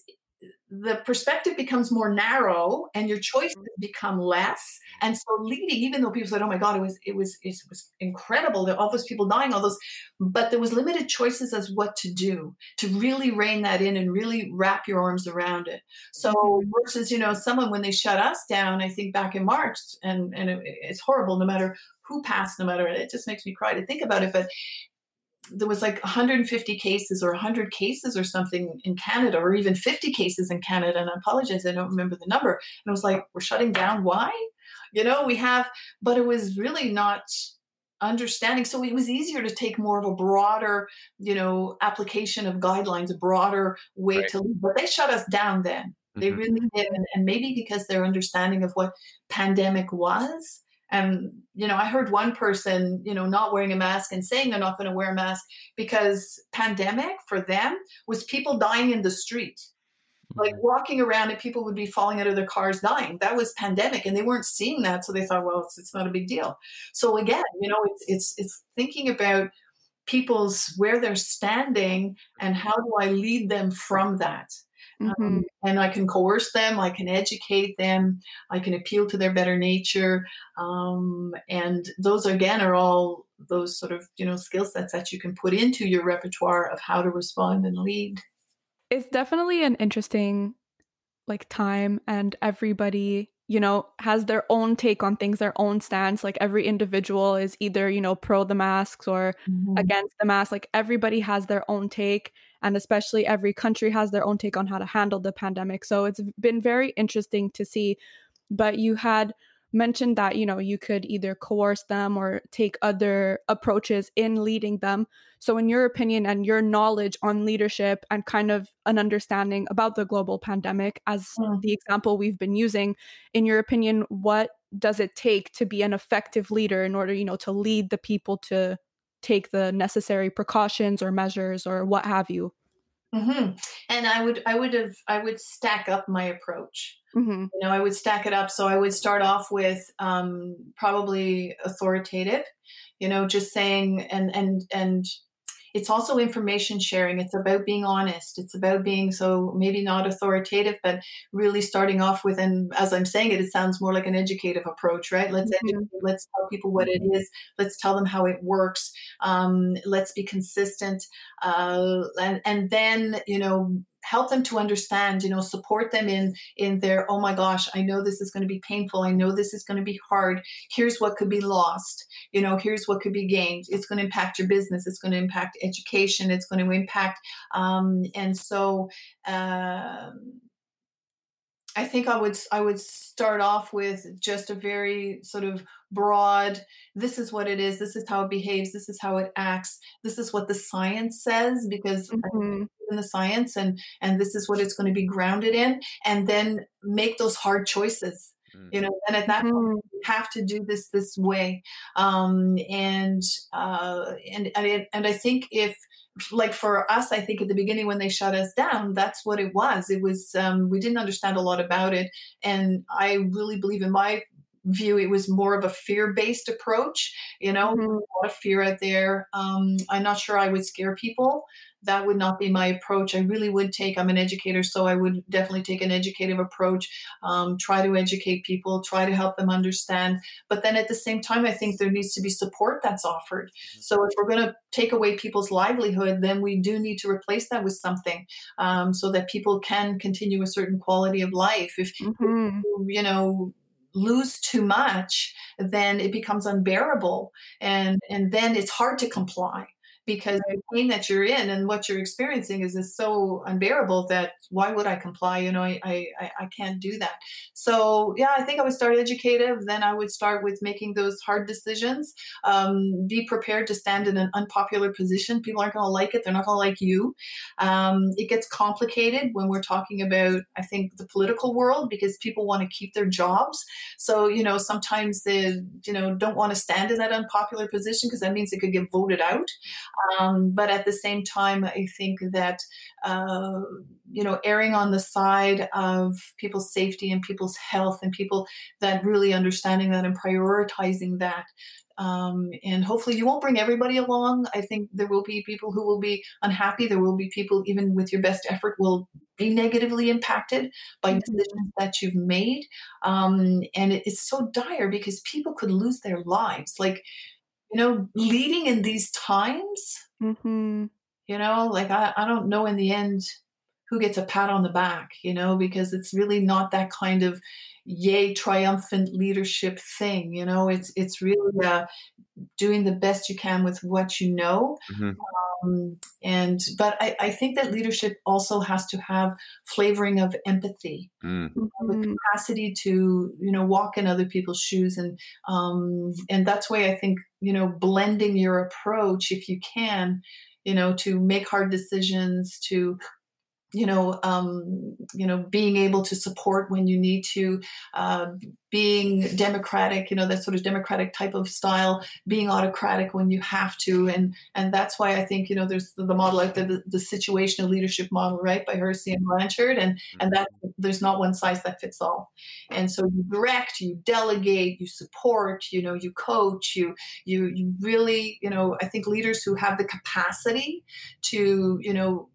the perspective becomes more narrow and your choices become less. And so leading even though people said oh my god it was it was it was incredible there all those people dying all those but there was limited choices as what to do to really rein that in and really wrap your arms around it. So mm-hmm. versus you know someone when they shut us down i think back in march and and it, it's horrible no matter who passed no matter it just makes me cry to think about it but there was like 150 cases or 100 cases or something in Canada, or even 50 cases in Canada. And I apologize, I don't remember the number. And I was like, we're shutting down. Why? You know, we have, but it was really not understanding. So it was easier to take more of a broader, you know, application of guidelines, a broader way right. to But they shut us down then. They mm-hmm. really did. And, and maybe because their understanding of what pandemic was and, you know, I heard one person, you know, not wearing a mask and saying they're not going to wear a mask because pandemic for them was people dying in the street. Like mm-hmm. walking around and people would be falling out of their cars dying. That was pandemic, and they weren't seeing that, so they thought, well, it's, it's not a big deal. So again, you know, it's it's it's thinking about people's where they're standing and how do I lead them from that. Mm-hmm. Um, and I can coerce them, I can educate them, I can appeal to their better nature. Um, and those, again, are all those sort of, you know, skill sets that you can put into your repertoire of how to respond and lead. It's definitely an interesting like time and everybody you know has their own take on things their own stance like every individual is either you know pro the masks or mm-hmm. against the mask like everybody has their own take and especially every country has their own take on how to handle the pandemic. So it's been very interesting to see. But you had mentioned that you know you could either coerce them or take other approaches in leading them so in your opinion and your knowledge on leadership and kind of an understanding about the global pandemic as mm. the example we've been using in your opinion what does it take to be an effective leader in order you know to lead the people to take the necessary precautions or measures or what have you mm-hmm. and i would i would have i would stack up my approach mm-hmm. you know i would stack it up so i would start off with um, probably authoritative you know just saying and and and it's also information sharing. It's about being honest. It's about being so maybe not authoritative, but really starting off with, and as I'm saying it, it sounds more like an educative approach, right? Let's mm-hmm. educate, let's tell people what it is. Let's tell them how it works. Um, let's be consistent, uh, and and then you know help them to understand you know support them in in their oh my gosh i know this is going to be painful. I know this is going to be hard. Here's what could be lost. You know here's what could be gained. It's going to impact your business. It's going to impact education. It's going to impact um, and so um, I think I would I would start off with just a very sort of broad this is what it is this is how it behaves this is how it acts this is what the science says because mm-hmm. in the science and and this is what it's going to be grounded in and then make those hard choices mm-hmm. you know and at that mm-hmm. point you have to do this this way um and uh and and, it, and i think if like for us, I think at the beginning when they shut us down, that's what it was. It was um, we didn't understand a lot about it, and I really believe in my view it was more of a fear-based approach you know mm-hmm. a lot of fear out there um, i'm not sure i would scare people that would not be my approach. I really would take, I'm an educator, so I would definitely take an educative approach, um, try to educate people, try to help them understand. But then at the same time, I think there needs to be support that's offered. Mm-hmm. So if we're going to take away people's livelihood, then we do need to replace that with something um, so that people can continue a certain quality of life. If, mm-hmm. you know, lose too much then it becomes unbearable and and then it's hard to comply because the pain that you're in and what you're experiencing is, is so unbearable that why would I comply? You know, I, I, I can't do that. So yeah, I think I would start educative. Then I would start with making those hard decisions. Um, be prepared to stand in an unpopular position. People aren't going to like it. They're not going to like you. Um, it gets complicated when we're talking about, I think, the political world because people want to keep their jobs. So, you know, sometimes they, you know, don't want to stand in that unpopular position because that means it could get voted out. Um, but at the same time, I think that, uh, you know, erring on the side of people's safety and people's health and people that really understanding that and prioritizing that um, and hopefully you won't bring everybody along. I think there will be people who will be unhappy. There will be people, even with your best effort, will be negatively impacted by Mhm. decisions that you've made. Um, and it, it's so dire because people could lose their lives. Like, you know, leading in these times, Mhm. you know, like I, I don't know in the end who gets a pat on the back, you know, because it's really not that kind of yay triumphant leadership thing, you know. It's it's really uh, doing the best you can with what you know. Mhm. Um, and but I, I think that leadership also has to have flavoring of empathy Mm. the Mhm. capacity to you know walk in other people's shoes and um and that's why i think you know blending your approach if you can you know to make hard decisions to you know um you know being able to support when you need to uh, being democratic you know that sort of democratic type of style being autocratic when you have to. And and that's why i think you know there's the, the model like the, the, the situational leadership model right by hersey and blanchard. And and that there's not one size that fits all. And so you direct you delegate you support you know you coach you you you really you know i think leaders who have the capacity to you know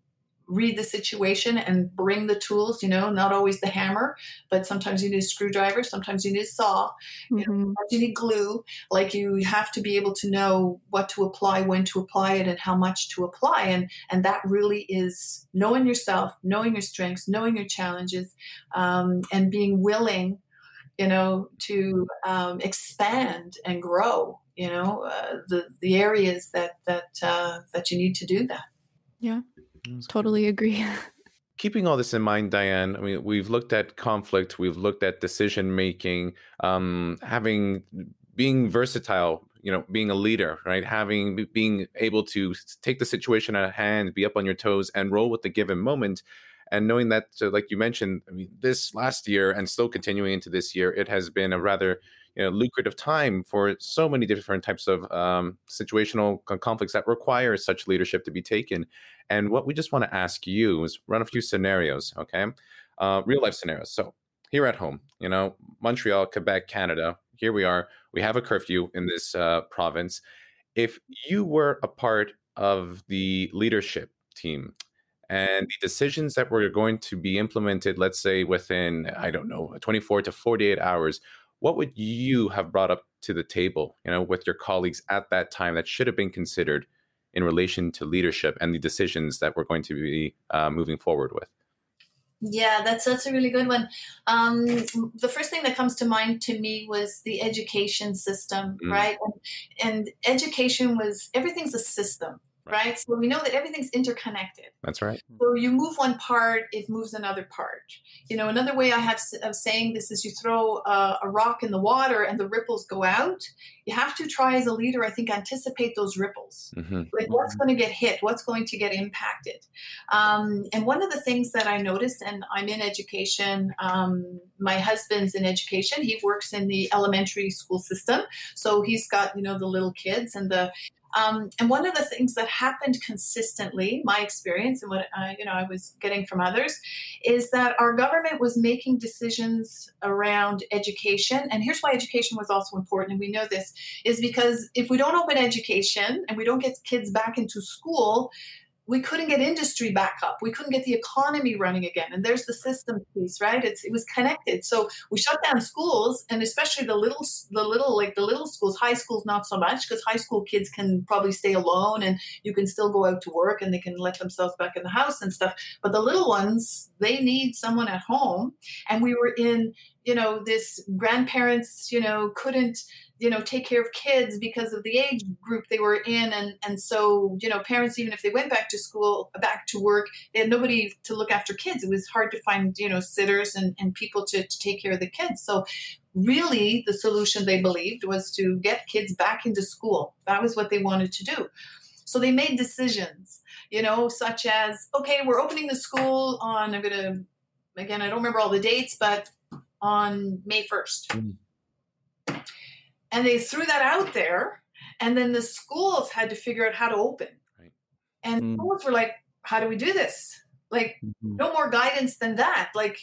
read the situation and bring the tools you know not always the hammer but sometimes you need a screwdriver sometimes you need a saw Mhm. sometimes you need glue. Like you have to be able to know what to apply when to apply it and how much to apply and and that really is knowing yourself knowing your strengths knowing your challenges um, and being willing you know to um, expand and grow you know uh, the the areas that that uh, that you need to do that Totally agree. keeping all this in mind, Diane, I mean, we've looked at conflict, we've looked at decision making, um, having being versatile, you know, being a leader, right? Having being able to take the situation at hand, be up on your toes, and roll with the given moment. And knowing that, so like you mentioned, I mean, this last year and still continuing into this year, it has been a rather you know, lucrative time for so many different types of um, situational conflicts that require such leadership to be taken. And what we just want to ask you is run a few scenarios, okay? Uh, real life scenarios. So here at home, you know, Montreal, Quebec, Canada, here we are. We have a curfew in this uh, province. If you were a part of the leadership team and the decisions that were going to be implemented, let's say within, I don't know, 24 to 48 hours, what would you have brought up to the table, you know, with your colleagues at that time that should have been considered in relation to leadership and the decisions that we're going to be uh, moving forward with? Yeah, that's that's a really good one. Um, the first thing that comes to mind to me was the education system, Mm. right? And, and education was everything's a system, right? So we know that everything's interconnected. That's right. So you move one part, it moves another part. You know, another way I have of saying this is you throw a, a rock in the water and the ripples go out. You have to try as a leader, I think, anticipate those ripples hmm like what's going to get hit what's going to get impacted um, and one of the things that i noticed and i'm in education um, my husband's in education he works in the elementary school system so he's got you know the little kids and the um, and one of the things that happened consistently, my experience and what uh, you know I was getting from others, is that our government was making decisions around education. And here's why education was also important, and we know this is because if we don't open education and we don't get kids back into school, we couldn't get industry back up. We couldn't get the economy running again. And there's the system piece, right? It's it was connected. So we shut down schools, and especially the little the little like the little schools, high schools not so much because high school kids can probably stay alone and you can still go out to work and they can let themselves back in the house and stuff. But the little ones, they need someone at home. And we were in, you know, this grandparents, you know, couldn't you know take care of kids because of the age group they were in. And and so you know parents even if they went back to school back to work they had nobody to look after kids. It was hard to find you know sitters and, and people to, to take care of the kids. So really the solution they believed was to get kids back into school. That was what they wanted to do. So they made decisions you know such as okay we're opening the school on i'm gonna again i don't remember all the dates but on may 1st Mm. and they threw that out there and then the schools had to figure out how to open Right. and Mm. schools were like how do we do this like Mhm. no more guidance than that like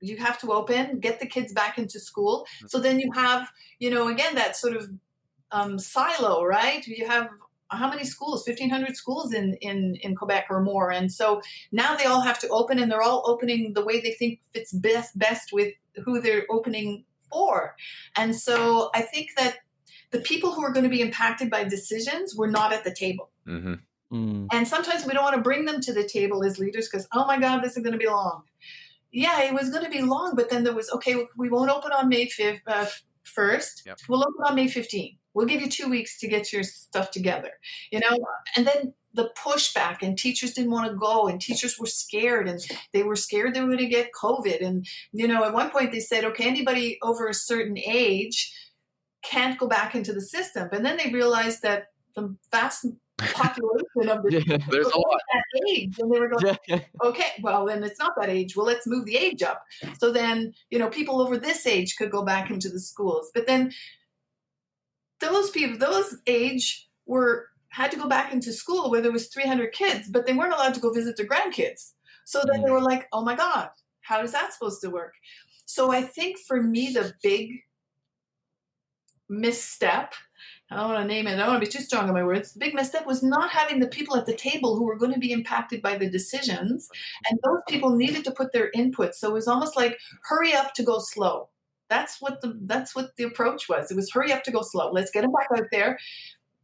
you have to open get the kids back into school so then you have you know again that sort of um, silo, right? You have how many schools? 1500 schools in, in in quebec or more. And so now they all have to open and they're all opening the way they think fits best best with who they're opening for. And so i think that the people who are going to be impacted by decisions were not at the table. Hmm Mm. and sometimes we don't want to bring them to the table as leaders because oh my god this is going to be long. Yeah it was going to be long but then there was okay we won't open on may 5th uh, first. Yep. we'll open on may 15th we'll give you two weeks to get your stuff together you know and then the pushback and teachers didn't want to go and teachers were scared and they were scared they were going to get covid and you know at one point they said okay anybody over a certain age can't go back into the system and then they realized that the vast population of the Yeah. There's a lot. that age and they were going Yeah. okay well then it's not that age well let's move the age up so then you know people over this age could go back into the schools but then those people those age were had to go back into school where there was 300 kids but they weren't allowed to go visit their grandkids so then they mm. were like oh my god how is that supposed to work so i think for me the big misstep I don't want to name it. I don't want to be too strong on my words. The big misstep was not having the people at the table who were going to be impacted by the decisions, and those people needed to put their input. So it was almost like hurry up to go slow. That's what the that's what the approach was. It was hurry up to go slow. Let's get them back out there.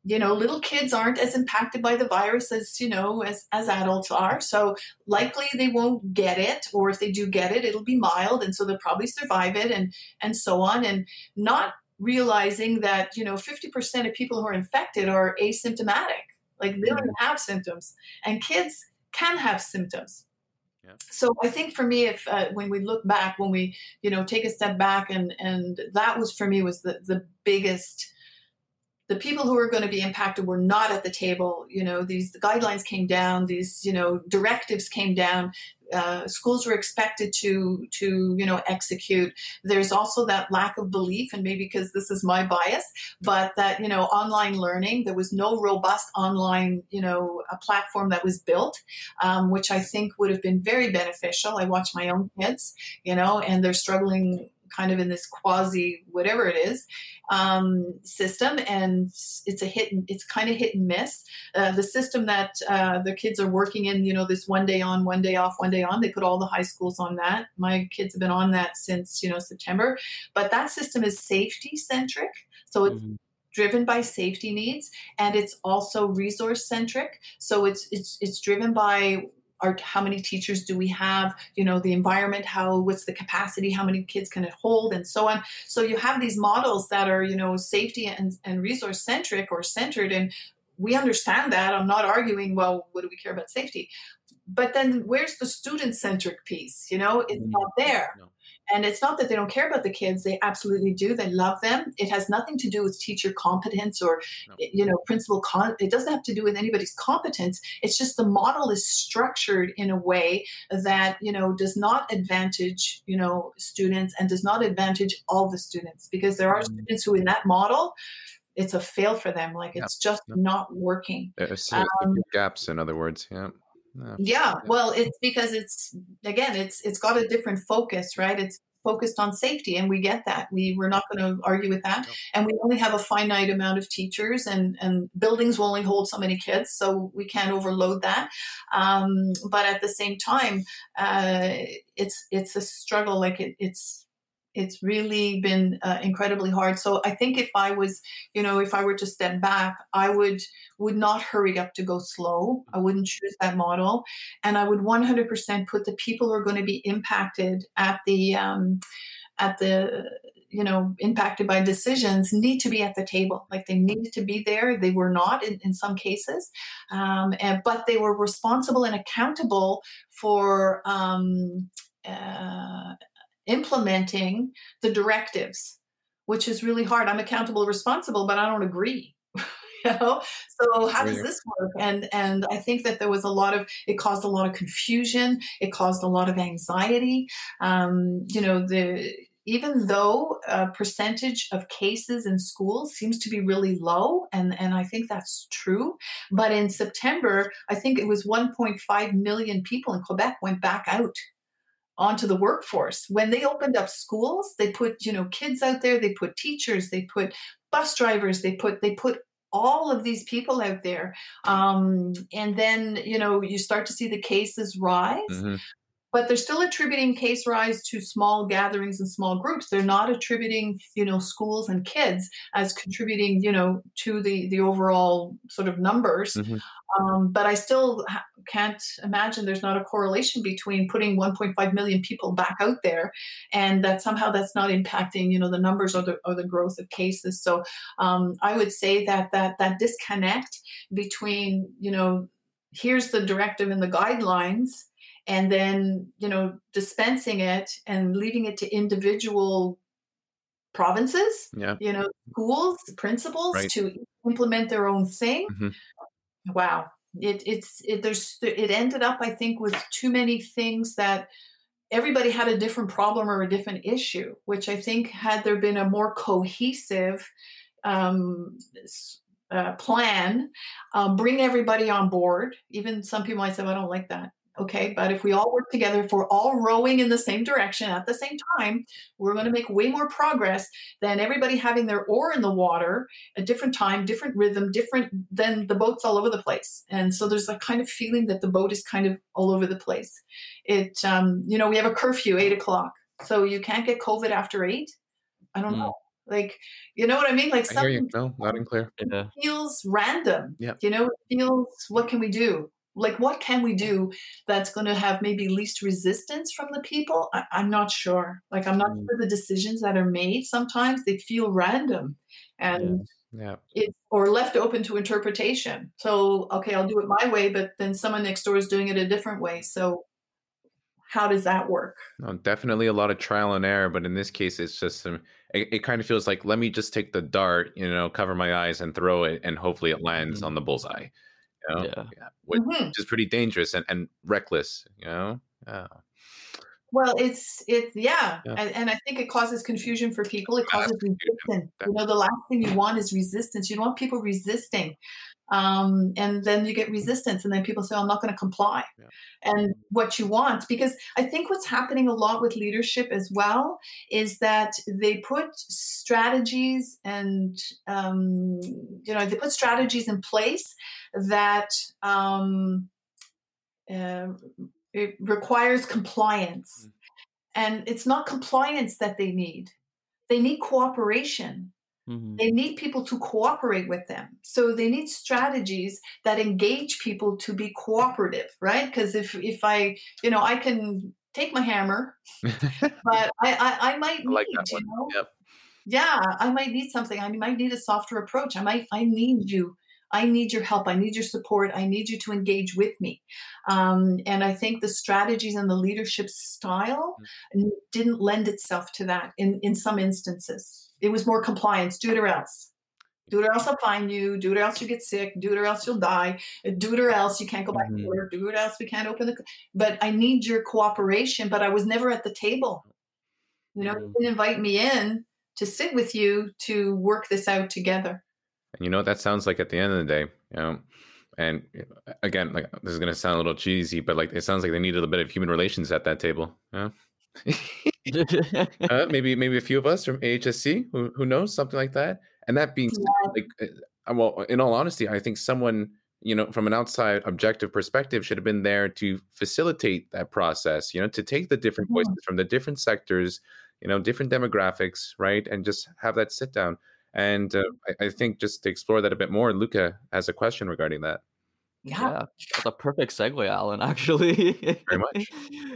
You know, little kids aren't as impacted by the virus as you know as as adults are. So likely they won't get it, or if they do get it, it'll be mild, and so they'll probably survive it, and and so on. And not realizing that you know 50% of people who are infected are asymptomatic like they don't mm. have symptoms and kids can have symptoms Yeah. so i think for me if uh, when we look back when we you know take a step back and and that was for me was the the biggest the people who were going to be impacted were not at the table you know these guidelines came down these you know directives came down uh, schools were expected to to you know execute. There's also that lack of belief and maybe because this is my bias but that you know online learning there was no robust online you know a platform that was built um, which i think would have been very beneficial. I watch my own kids you know and they're struggling kind of in this quasi whatever it is um, system and it's a hit and it's kind of hit and miss. Uh, the system that uh, the kids are working in you know this one day on one day off one day on they put all the high schools on that. My kids have been on that since you know september. But that system is safety centric so it's Mhm. driven by safety needs and it's also resource centric so it's it's it's driven by how many teachers do we have? You know the environment how what's the capacity? How many kids can it hold? And so on. So you have these models that are you know safety and, and resource centric or centered and we understand that. I'm not arguing well what do we care about safety? But then where's the student centric piece? You know it's Mm. not there. No. And it's not that they don't care about the kids they absolutely do they love them it has nothing to do with teacher competence or No. you know principal con it doesn't have to do with anybody's competence it's just the model is structured in a way that you know does not advantage you know students and does not advantage all the students because there are Mm. students who in that model it's a fail for them like Yeah. it's just Yeah. not working Um, gaps, in other words. Yeah. Yeah. yeah well it's because it's again it's it's got a different focus right? It's focused on safety and we get that. We we're not going to argue with that. No. and we only have a finite amount of teachers and and buildings will only hold so many kids so we can't overload that. Um, but at the same time uh, it's it's a struggle like it, it's it's really been uh, incredibly hard. So i think if i was you know if i were to step back i would would not hurry up to go slow. I wouldn't choose that model. And i would 100% put the people who are going to be impacted at the um, at the you know impacted by decisions need to be at the table. Like they needed to be there. They were not in, in some cases um, and but they were responsible and accountable for um, uh, implementing the directives which is really hard. I'm accountable responsible but i don't agree you know? So how does this work? And and i think that there was a lot of it caused a lot of confusion. It caused a lot of anxiety. Um, you know the even though a percentage of cases in schools seems to be really low and and i think that's true but in september i think it was 1.5 million people in quebec went back out onto the workforce. When they opened up schools they put you know kids out there they put teachers they put bus drivers they put they put all of these people out there. Um, and then you know you start to see the cases rise. Mhm. But they're still attributing case rise to small gatherings and small groups. They're not attributing you know schools and kids as contributing you know to the the overall sort of numbers. Mhm. um, but i still ha- can't imagine there's not a correlation between putting 1.5 million people back out there and that somehow that's not impacting you know the numbers or the, or the growth of cases. So um, i would say that that that disconnect between you know here's the directive and the guidelines and then you know dispensing it and leaving it to individual provinces Yeah. you know schools principals Right. to implement their own thing Mhm. wow it it's it there's it ended up i think with too many things that everybody had a different problem or a different issue which i think had there been a more cohesive um, uh, plan um, bring everybody on board even some people might say well, i don't like that okay but if we all work together if we're all rowing in the same direction at the same time we're going to make way more progress than everybody having their oar in the water a different time different rhythm different then the boat's all over the place and so there's a kind of feeling that the boat is kind of all over the place it um, you know we have a curfew eight o'clock so you can't get covid after eight i don't Mm. know like you know what i mean like I hear you. something No, loud and clear. Yeah. feels random. Yeah. You know, it feels what can we do? Like what can we do that's going to have maybe least resistance from the people? I, I'm not sure. Like I'm not Mm. sure the decisions that are made sometimes they feel random and Yeah. it's or left open to interpretation. So okay, I'll do it my way, but then someone next door is doing it a different way. So how does that work? No, definitely a lot of trial and error, but in this case, it's just um, it, it kind of feels like let me just take the dart, you know, cover my eyes and throw it, and hopefully it lands Mhm. on the bullseye. You know, Yeah. which Mhm. is pretty dangerous and, and reckless. You know, yeah, Well, it's it's yeah, Yeah. And, and I think it causes confusion for people. It causes confusion, resistance. You know, the last thing you want is resistance. You don't want people resisting, um, and then you get resistance, and then people say, "I'm not going to comply." Yeah. And what you want, because I think what's happening a lot with leadership as well is that they put strategies and um, you know they put strategies in place that. Um, uh, it requires compliance. And it's not compliance that they need. They need cooperation. Mhm. They need people to cooperate with them. So they need strategies that engage people to be cooperative, right? Because if if I, you know, I can take my hammer, but I I, I might I like need, you know, Yep. yeah, I might need something. I might need a softer approach. I might I need you. I need your help. I need your support. I need you to engage with me. Um, and I think the strategies and the leadership style n- didn't lend itself to that in, in some instances. It was more compliance, do it or else. Do it or else I'll find you. Do it or else you get sick. Do it or else you'll die. Do it or else you can't go back Mhm. to work. Do it or else we can't open the. But I need your cooperation. But I was never at the table. You know, you Mhm. didn't invite me in to sit with you to work this out together. And you know what that sounds like at the end of the day, you know. And uh, again, like this is gonna sound a little cheesy, but like it sounds like they needed a bit of human relations at that table. Yeah. uh, maybe maybe a few of us from AHSC, who who knows something like that. And that being said, like, uh, well, in all honesty, I think someone you know from an outside objective perspective should have been there to facilitate that process. You know, to take the different Mhm. voices from the different sectors, you know, different demographics, right, and just have that sit down. And uh, I, I think just to explore that a bit more, Luca has a question regarding that. Yeah. Yeah, that's a perfect segue, Alan, actually. Very much.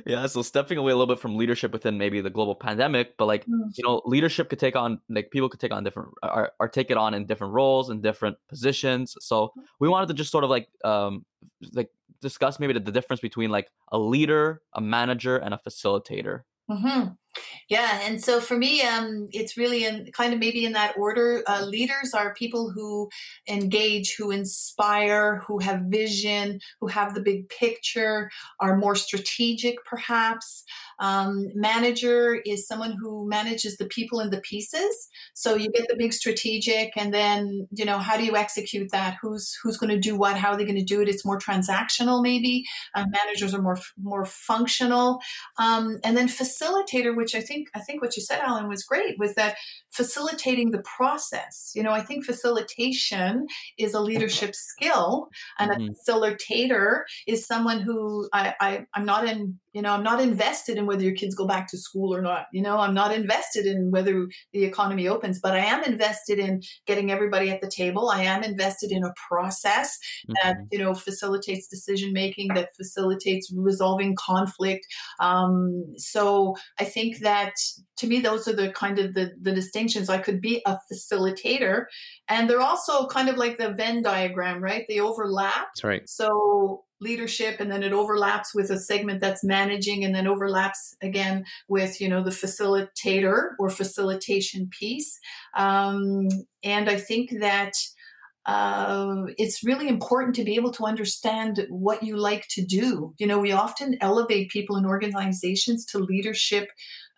yeah, so stepping away a little bit from leadership within maybe the global pandemic, but like, Mm. you know, leadership could take on, like, people could take on different, or, or take it on in different roles and different positions. So we wanted to just sort of like, um, like discuss maybe the, the difference between like a leader, a manager, and a facilitator. hmm Yeah, and so for me, um, it's really in kind of maybe in that order. Uh, leaders are people who engage, who inspire, who have vision, who have the big picture, are more strategic, perhaps. Um, manager is someone who manages the people and the pieces. So you get the big strategic, and then you know how do you execute that? Who's who's going to do what? How are they going to do it? It's more transactional, maybe. Uh, managers are more more functional, um, and then facilitator, which I think I think what you said, Alan, was great. Was that facilitating the process. You know, I think facilitation is a leadership skill, and Mhm. a facilitator is someone who I, I I'm not in. You know, I'm not invested in whether your kids go back to school or not. You know, I'm not invested in whether the economy opens, but I am invested in getting everybody at the table. I am invested in a process that Mhm. you know facilitates decision making, that facilitates resolving conflict. Um, so I think that to me, those are the kind of the, the distinctions. I could be a facilitator, and they're also kind of like the Venn diagram, right? They overlap. That's right. So leadership, and then it overlaps with a segment that's managing, and then overlaps again with you know the facilitator or facilitation piece. Um, and I think that uh, it's really important to be able to understand what you like to do. You know, we often elevate people in organizations to leadership.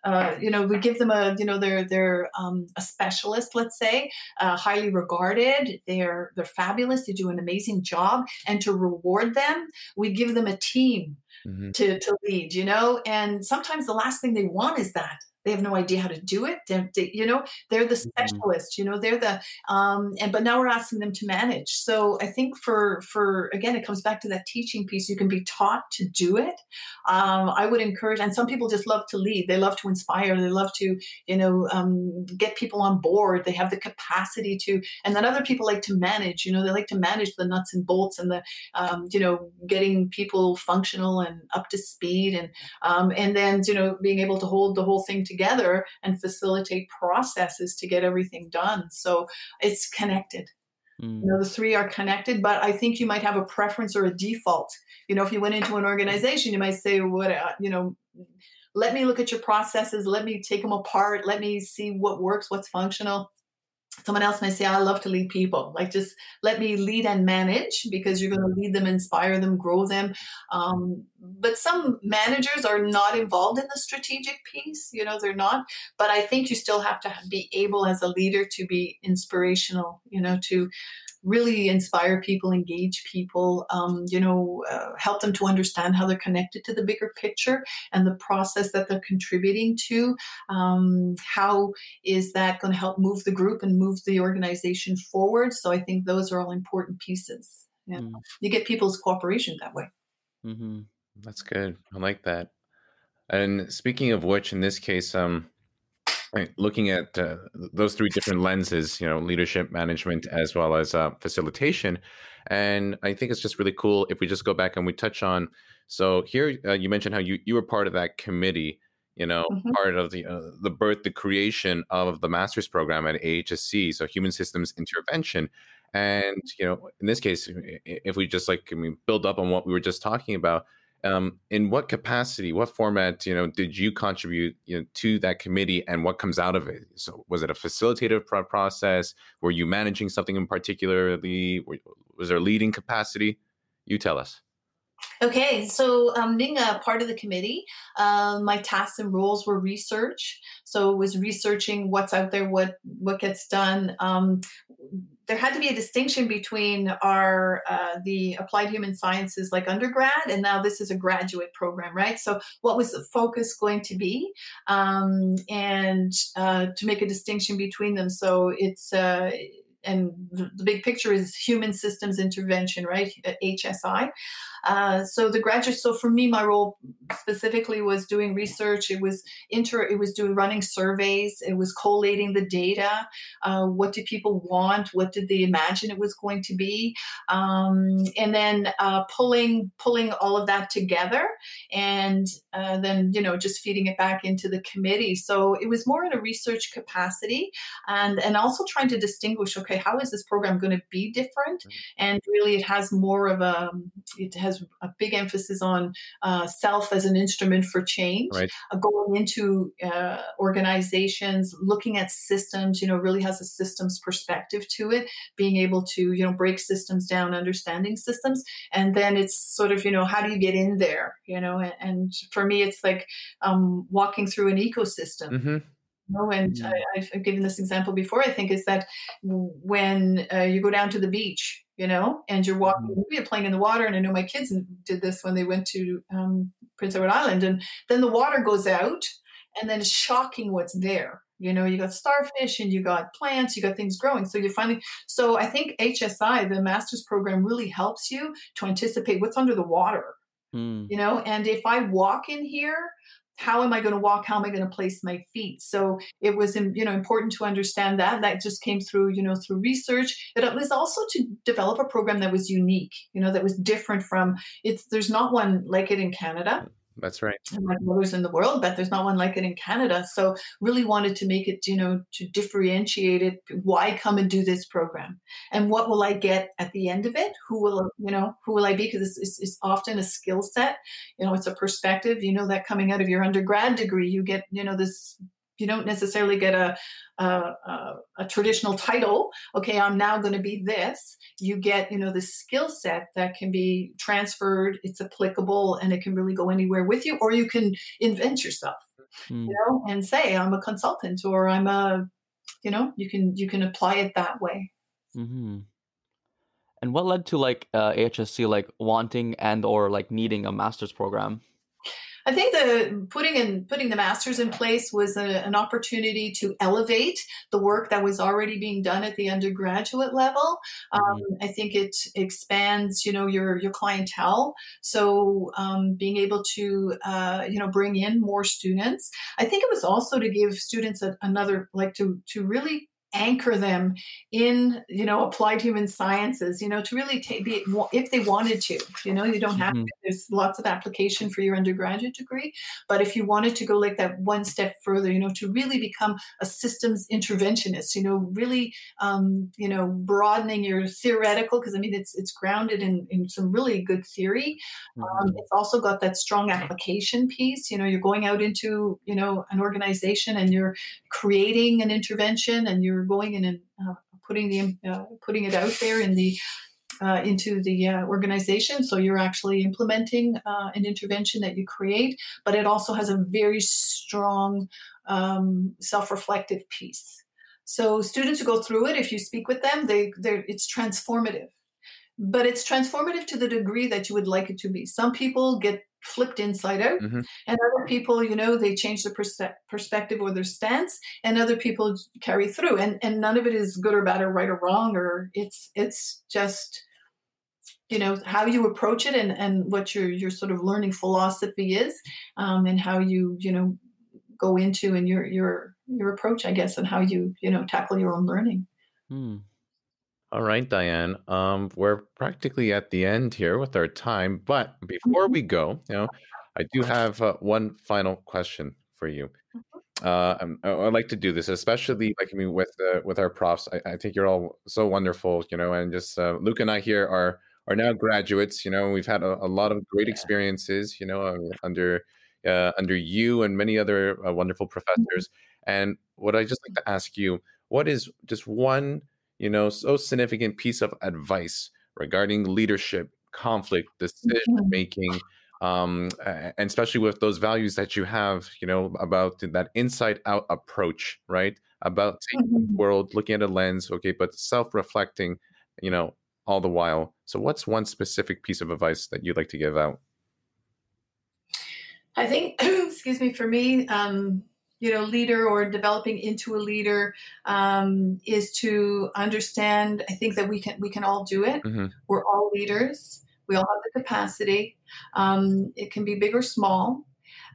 Uh, you know, we give them a, you know, they're they're um, a specialist, let's say, uh, highly regarded. They're they're fabulous. They do an amazing job, and to reward them, we give them a team Mhm. to to lead. You know, and sometimes the last thing they want is that they have no idea how to do it. They're, they, you know, they're the specialist. You know, they're the um, and but now we're asking them to manage. So I think for for again, it comes back to that teaching piece. You can be taught to do it. Um, I would encourage, and some people just love to lead. They love to inspire. They love to you know um, get people on board. They have the capacity to, and then other people like to manage. You know, they like to manage the nuts and bolts and the um, you know getting people functional and up to speed, and um, and then you know being able to hold the whole thing together and facilitate processes to get everything done. So it's connected. Mm. You know, the three are connected, but I think you might have a preference or a default. You know, if you went into an organization, you might say, "What uh, you know." Let me look at your processes. Let me take them apart. Let me see what works, what's functional someone else may say i love to lead people. Like just let me lead and manage because you're going to lead them inspire them grow them. Um, but some managers are not involved in the strategic piece you know they're not. But i think you still have to be able as a leader to be inspirational you know to really inspire people engage people um, you know uh, help them to understand how they're connected to the bigger picture and the process that they're contributing to um, how is that going to help move the group and move the organization forward so i think those are all important pieces yeah. Mm. you get people's cooperation that way Mm-hmm. That's good. I like that. And speaking of which, in this case, um, right, looking at uh, those three different lenses, you know, leadership, management, as well as uh, facilitation, and I think it's just really cool if we just go back and we touch on. So here, uh, you mentioned how you you were part of that committee. You know, Mhm. part of the uh, the birth, the creation of the master's program at AHSC, so Human Systems Intervention. And you know, in this case, if we just like I mean, build up on what we were just talking about, um, in what capacity, what format, you know, did you contribute, you know, to that committee, and what comes out of it? So, was it a facilitative pro- process? Were you managing something in particularly? Was there leading capacity? You tell us. Okay, so um, being a part of the committee, um, my tasks and roles were research. So it was researching what's out there, what what gets done. Um, there had to be a distinction between our uh, the applied human sciences like undergrad, and now this is a graduate program, right? So what was the focus going to be, um, and uh, to make a distinction between them. So it's. Uh, and the big picture is human systems intervention, right? HSI. Uh, so the graduate. So for me, my role specifically was doing research. It was inter. It was doing running surveys. It was collating the data. Uh, what do people want? What did they imagine it was going to be? Um, and then uh, pulling pulling all of that together, and uh, then you know just feeding it back into the committee. So it was more in a research capacity, and and also trying to distinguish. Okay, how is this program going to be different? And really, it has more of a it has a big emphasis on uh, self as an instrument for change, Right. uh, going into uh, organizations, looking at systems, you know, really has a systems perspective to it, being able to, you know, break systems down, understanding systems. And then it's sort of, you know, how do you get in there, you know? And, and for me, it's like um, walking through an ecosystem Mm-hmm. Know, and Mm. I, I've given this example before. I think is that when uh, you go down to the beach, you know, and you're walking, you're playing in the water. And I know my kids did this when they went to um, Prince Edward Island, and then the water goes out, and then it's shocking what's there. you know you got starfish and you got plants you got things growing so you're finding so i think hsi the master's program really helps you to anticipate what's under the water Mm. you know and if i walk in here how am i going to walk? How am i going to place my feet? So it was you know important to understand that that just came through you know through research. But it was also to develop a program that was unique you know that was different from it's there's not one like it in canada That's right. like others in the world, but there's not one like it in Canada. So really wanted to make it, you know, to differentiate it. Why come and do this program? And what will I get at the end of it? Who will, you know, who will I be? Because it's, it's often a skill set. You know, it's a perspective. You know that coming out of your undergrad degree, you get, you know, this. You don't necessarily get a a, a, a traditional title. Okay, I'm now going to be this. You get, you know, the skill set that can be transferred. It's applicable, and it can really go anywhere with you. Or you can invent yourself Mm. you know, and say I'm a consultant or I'm a, you know, you can you can apply it that way. mm-hmm. And what led to like uh, AHSC like wanting and or like needing a master's program? I think the putting in putting the masters in place was a, an opportunity to elevate the work that was already being done at the undergraduate level. Um, I think it expands, you know, your your clientele. So um, being able to, uh, you know, bring in more students. I think it was also to give students a, another, like to to really anchor them in you know applied human sciences you know to really take be if they wanted to you know you don't have Mhm. to there's lots of application for your undergraduate degree but if you wanted to go like that one step further you know to really become a systems interventionist you know really um, you know broadening your theoretical because i mean it's it's grounded in in some really good theory um, it's also got that strong application piece you know you're going out into you know an organization and you're creating an intervention and you're going in and uh, putting the uh, putting it out there in the uh, into the uh, organization. So you're actually implementing uh, an intervention that you create, but it also has a very strong um, self-reflective piece. So students who go through it, if you speak with them, they it's transformative. But it's transformative to the degree that you would like it to be. Some people get flipped inside out, Mhm. and other people, you know, they change their perse- perspective or their stance, and other people carry through. And and none of it is good or bad or right or wrong, or it's it's just you know how you approach it and and what your your sort of learning philosophy is um, and how you you know go into and your your your approach i guess and how you you know tackle your own learning Hmm. All right, Diane. Um, we're practically at the end here with our time, but before we go, you know, I do have uh, one final question for you. Uh, um, I- like to do this, especially like I mean, with uh, with our profs. I, I think you're all so wonderful, you know, and just uh, Luke and I here are are now graduates. You know, we've had a, a lot of great experiences, you know, uh, under uh, under you and many other uh, wonderful professors. And what I just like to ask you, what is just one you know, so significant piece of advice regarding leadership, conflict, decision making, um, and especially with those values that you have, you know, about that inside out approach, right? About taking the world, looking at a lens, okay, but self reflecting, you know, all the while. So, what's one specific piece of advice that you'd like to give out? i think excuse me for me um, you know leader or developing into a leader um, is to understand i think that we can we can all do it. Hmm we're all leaders. We all have the capacity. Um, it can be big or small.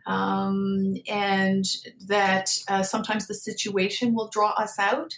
Um, and that uh, sometimes the situation will draw us out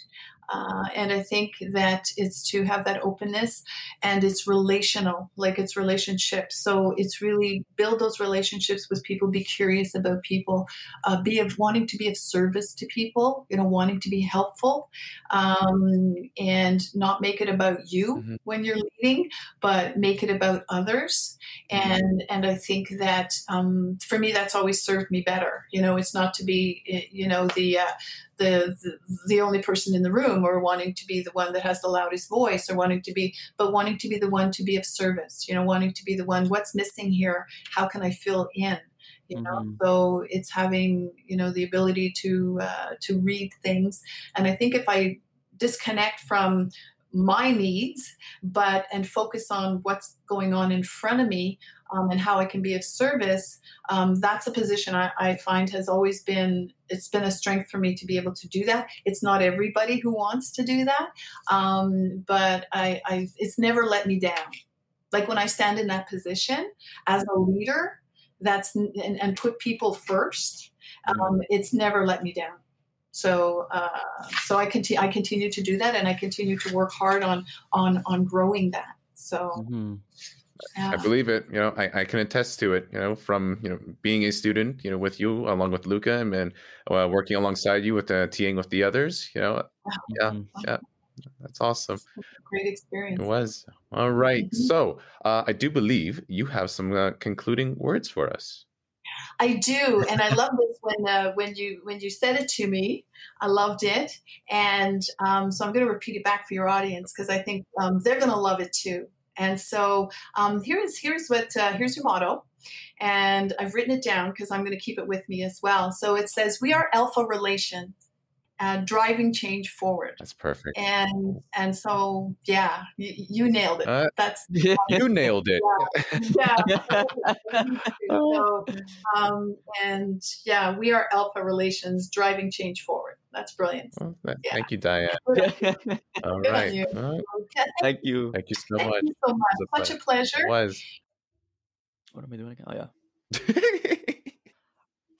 uh, and i think that it's to have that openness and it's relational like it's relationships. So it's really build those relationships with people be curious about people uh, be of wanting to be of service to people you know wanting to be helpful um, and not make it about you Mhm. when you're leading but make it about others. And and i think that um, for me that's always served me better. You know it's not to be eh, you know the uh, the, the the only person in the room or wanting to be the one that has the loudest voice or wanting to be but wanting to be the one to be of service you know wanting to be the one what's missing here? How can i fill in? You know Mhm. so it's having you know the ability to uh, to read things. And i think if i disconnect from my needs, but and focus on what's going on in front of me um, and how I can be of service. Um, that's a position I, I, find has always been it's been a strength for me to be able to do that. It's not everybody who wants to do that, um, but I, I it's never let me down. Like when I stand in that position as a leader, that's and, and put people first. Mm-hmm. Um, it's never let me down. So, uh, so I continue. I continue to do that, and I continue to work hard on on on growing that. So, mm-hmm. yeah. I believe it. You know, I, I can attest to it. You know, from you know being a student, you know, with you along with Luca, and then uh, working alongside you with uh, TAing with the others. You know, yeah, mm-hmm. yeah. That's awesome. Great experience. It was. All right. mm-hmm. So uh, I do believe you have some uh, concluding words for us. I do, and I love this when uh, when you when you said it to me. I loved it, and um, so I'm going to repeat it back for your audience because I think um, they're going to love it too. And so um, here's here's what uh, here's your motto, and I've written it down because I'm going to keep it with me as well. So it says, "We are alpha relation." Uh, driving change forward. That's perfect. And and so yeah, you, you nailed it. Uh, That's you nailed it. Yeah. yeah. so, um, and yeah, we are alpha relations driving change forward. That's brilliant. Well, yeah. Thank you, Diane. All right. You. Okay. Thank you. Thank you so thank much. You so much. Such a pleasure. It was. What am I doing again? Oh yeah.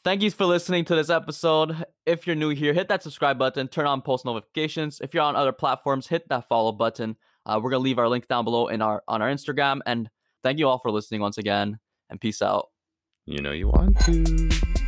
Thank you for listening to this episode. If you're new here, hit that subscribe button, turn on post notifications. If you're on other platforms, hit that follow button. Uh, we're gonna leave our link down below in our on our Instagram. And thank you all for listening once again. And peace out. You know you want to.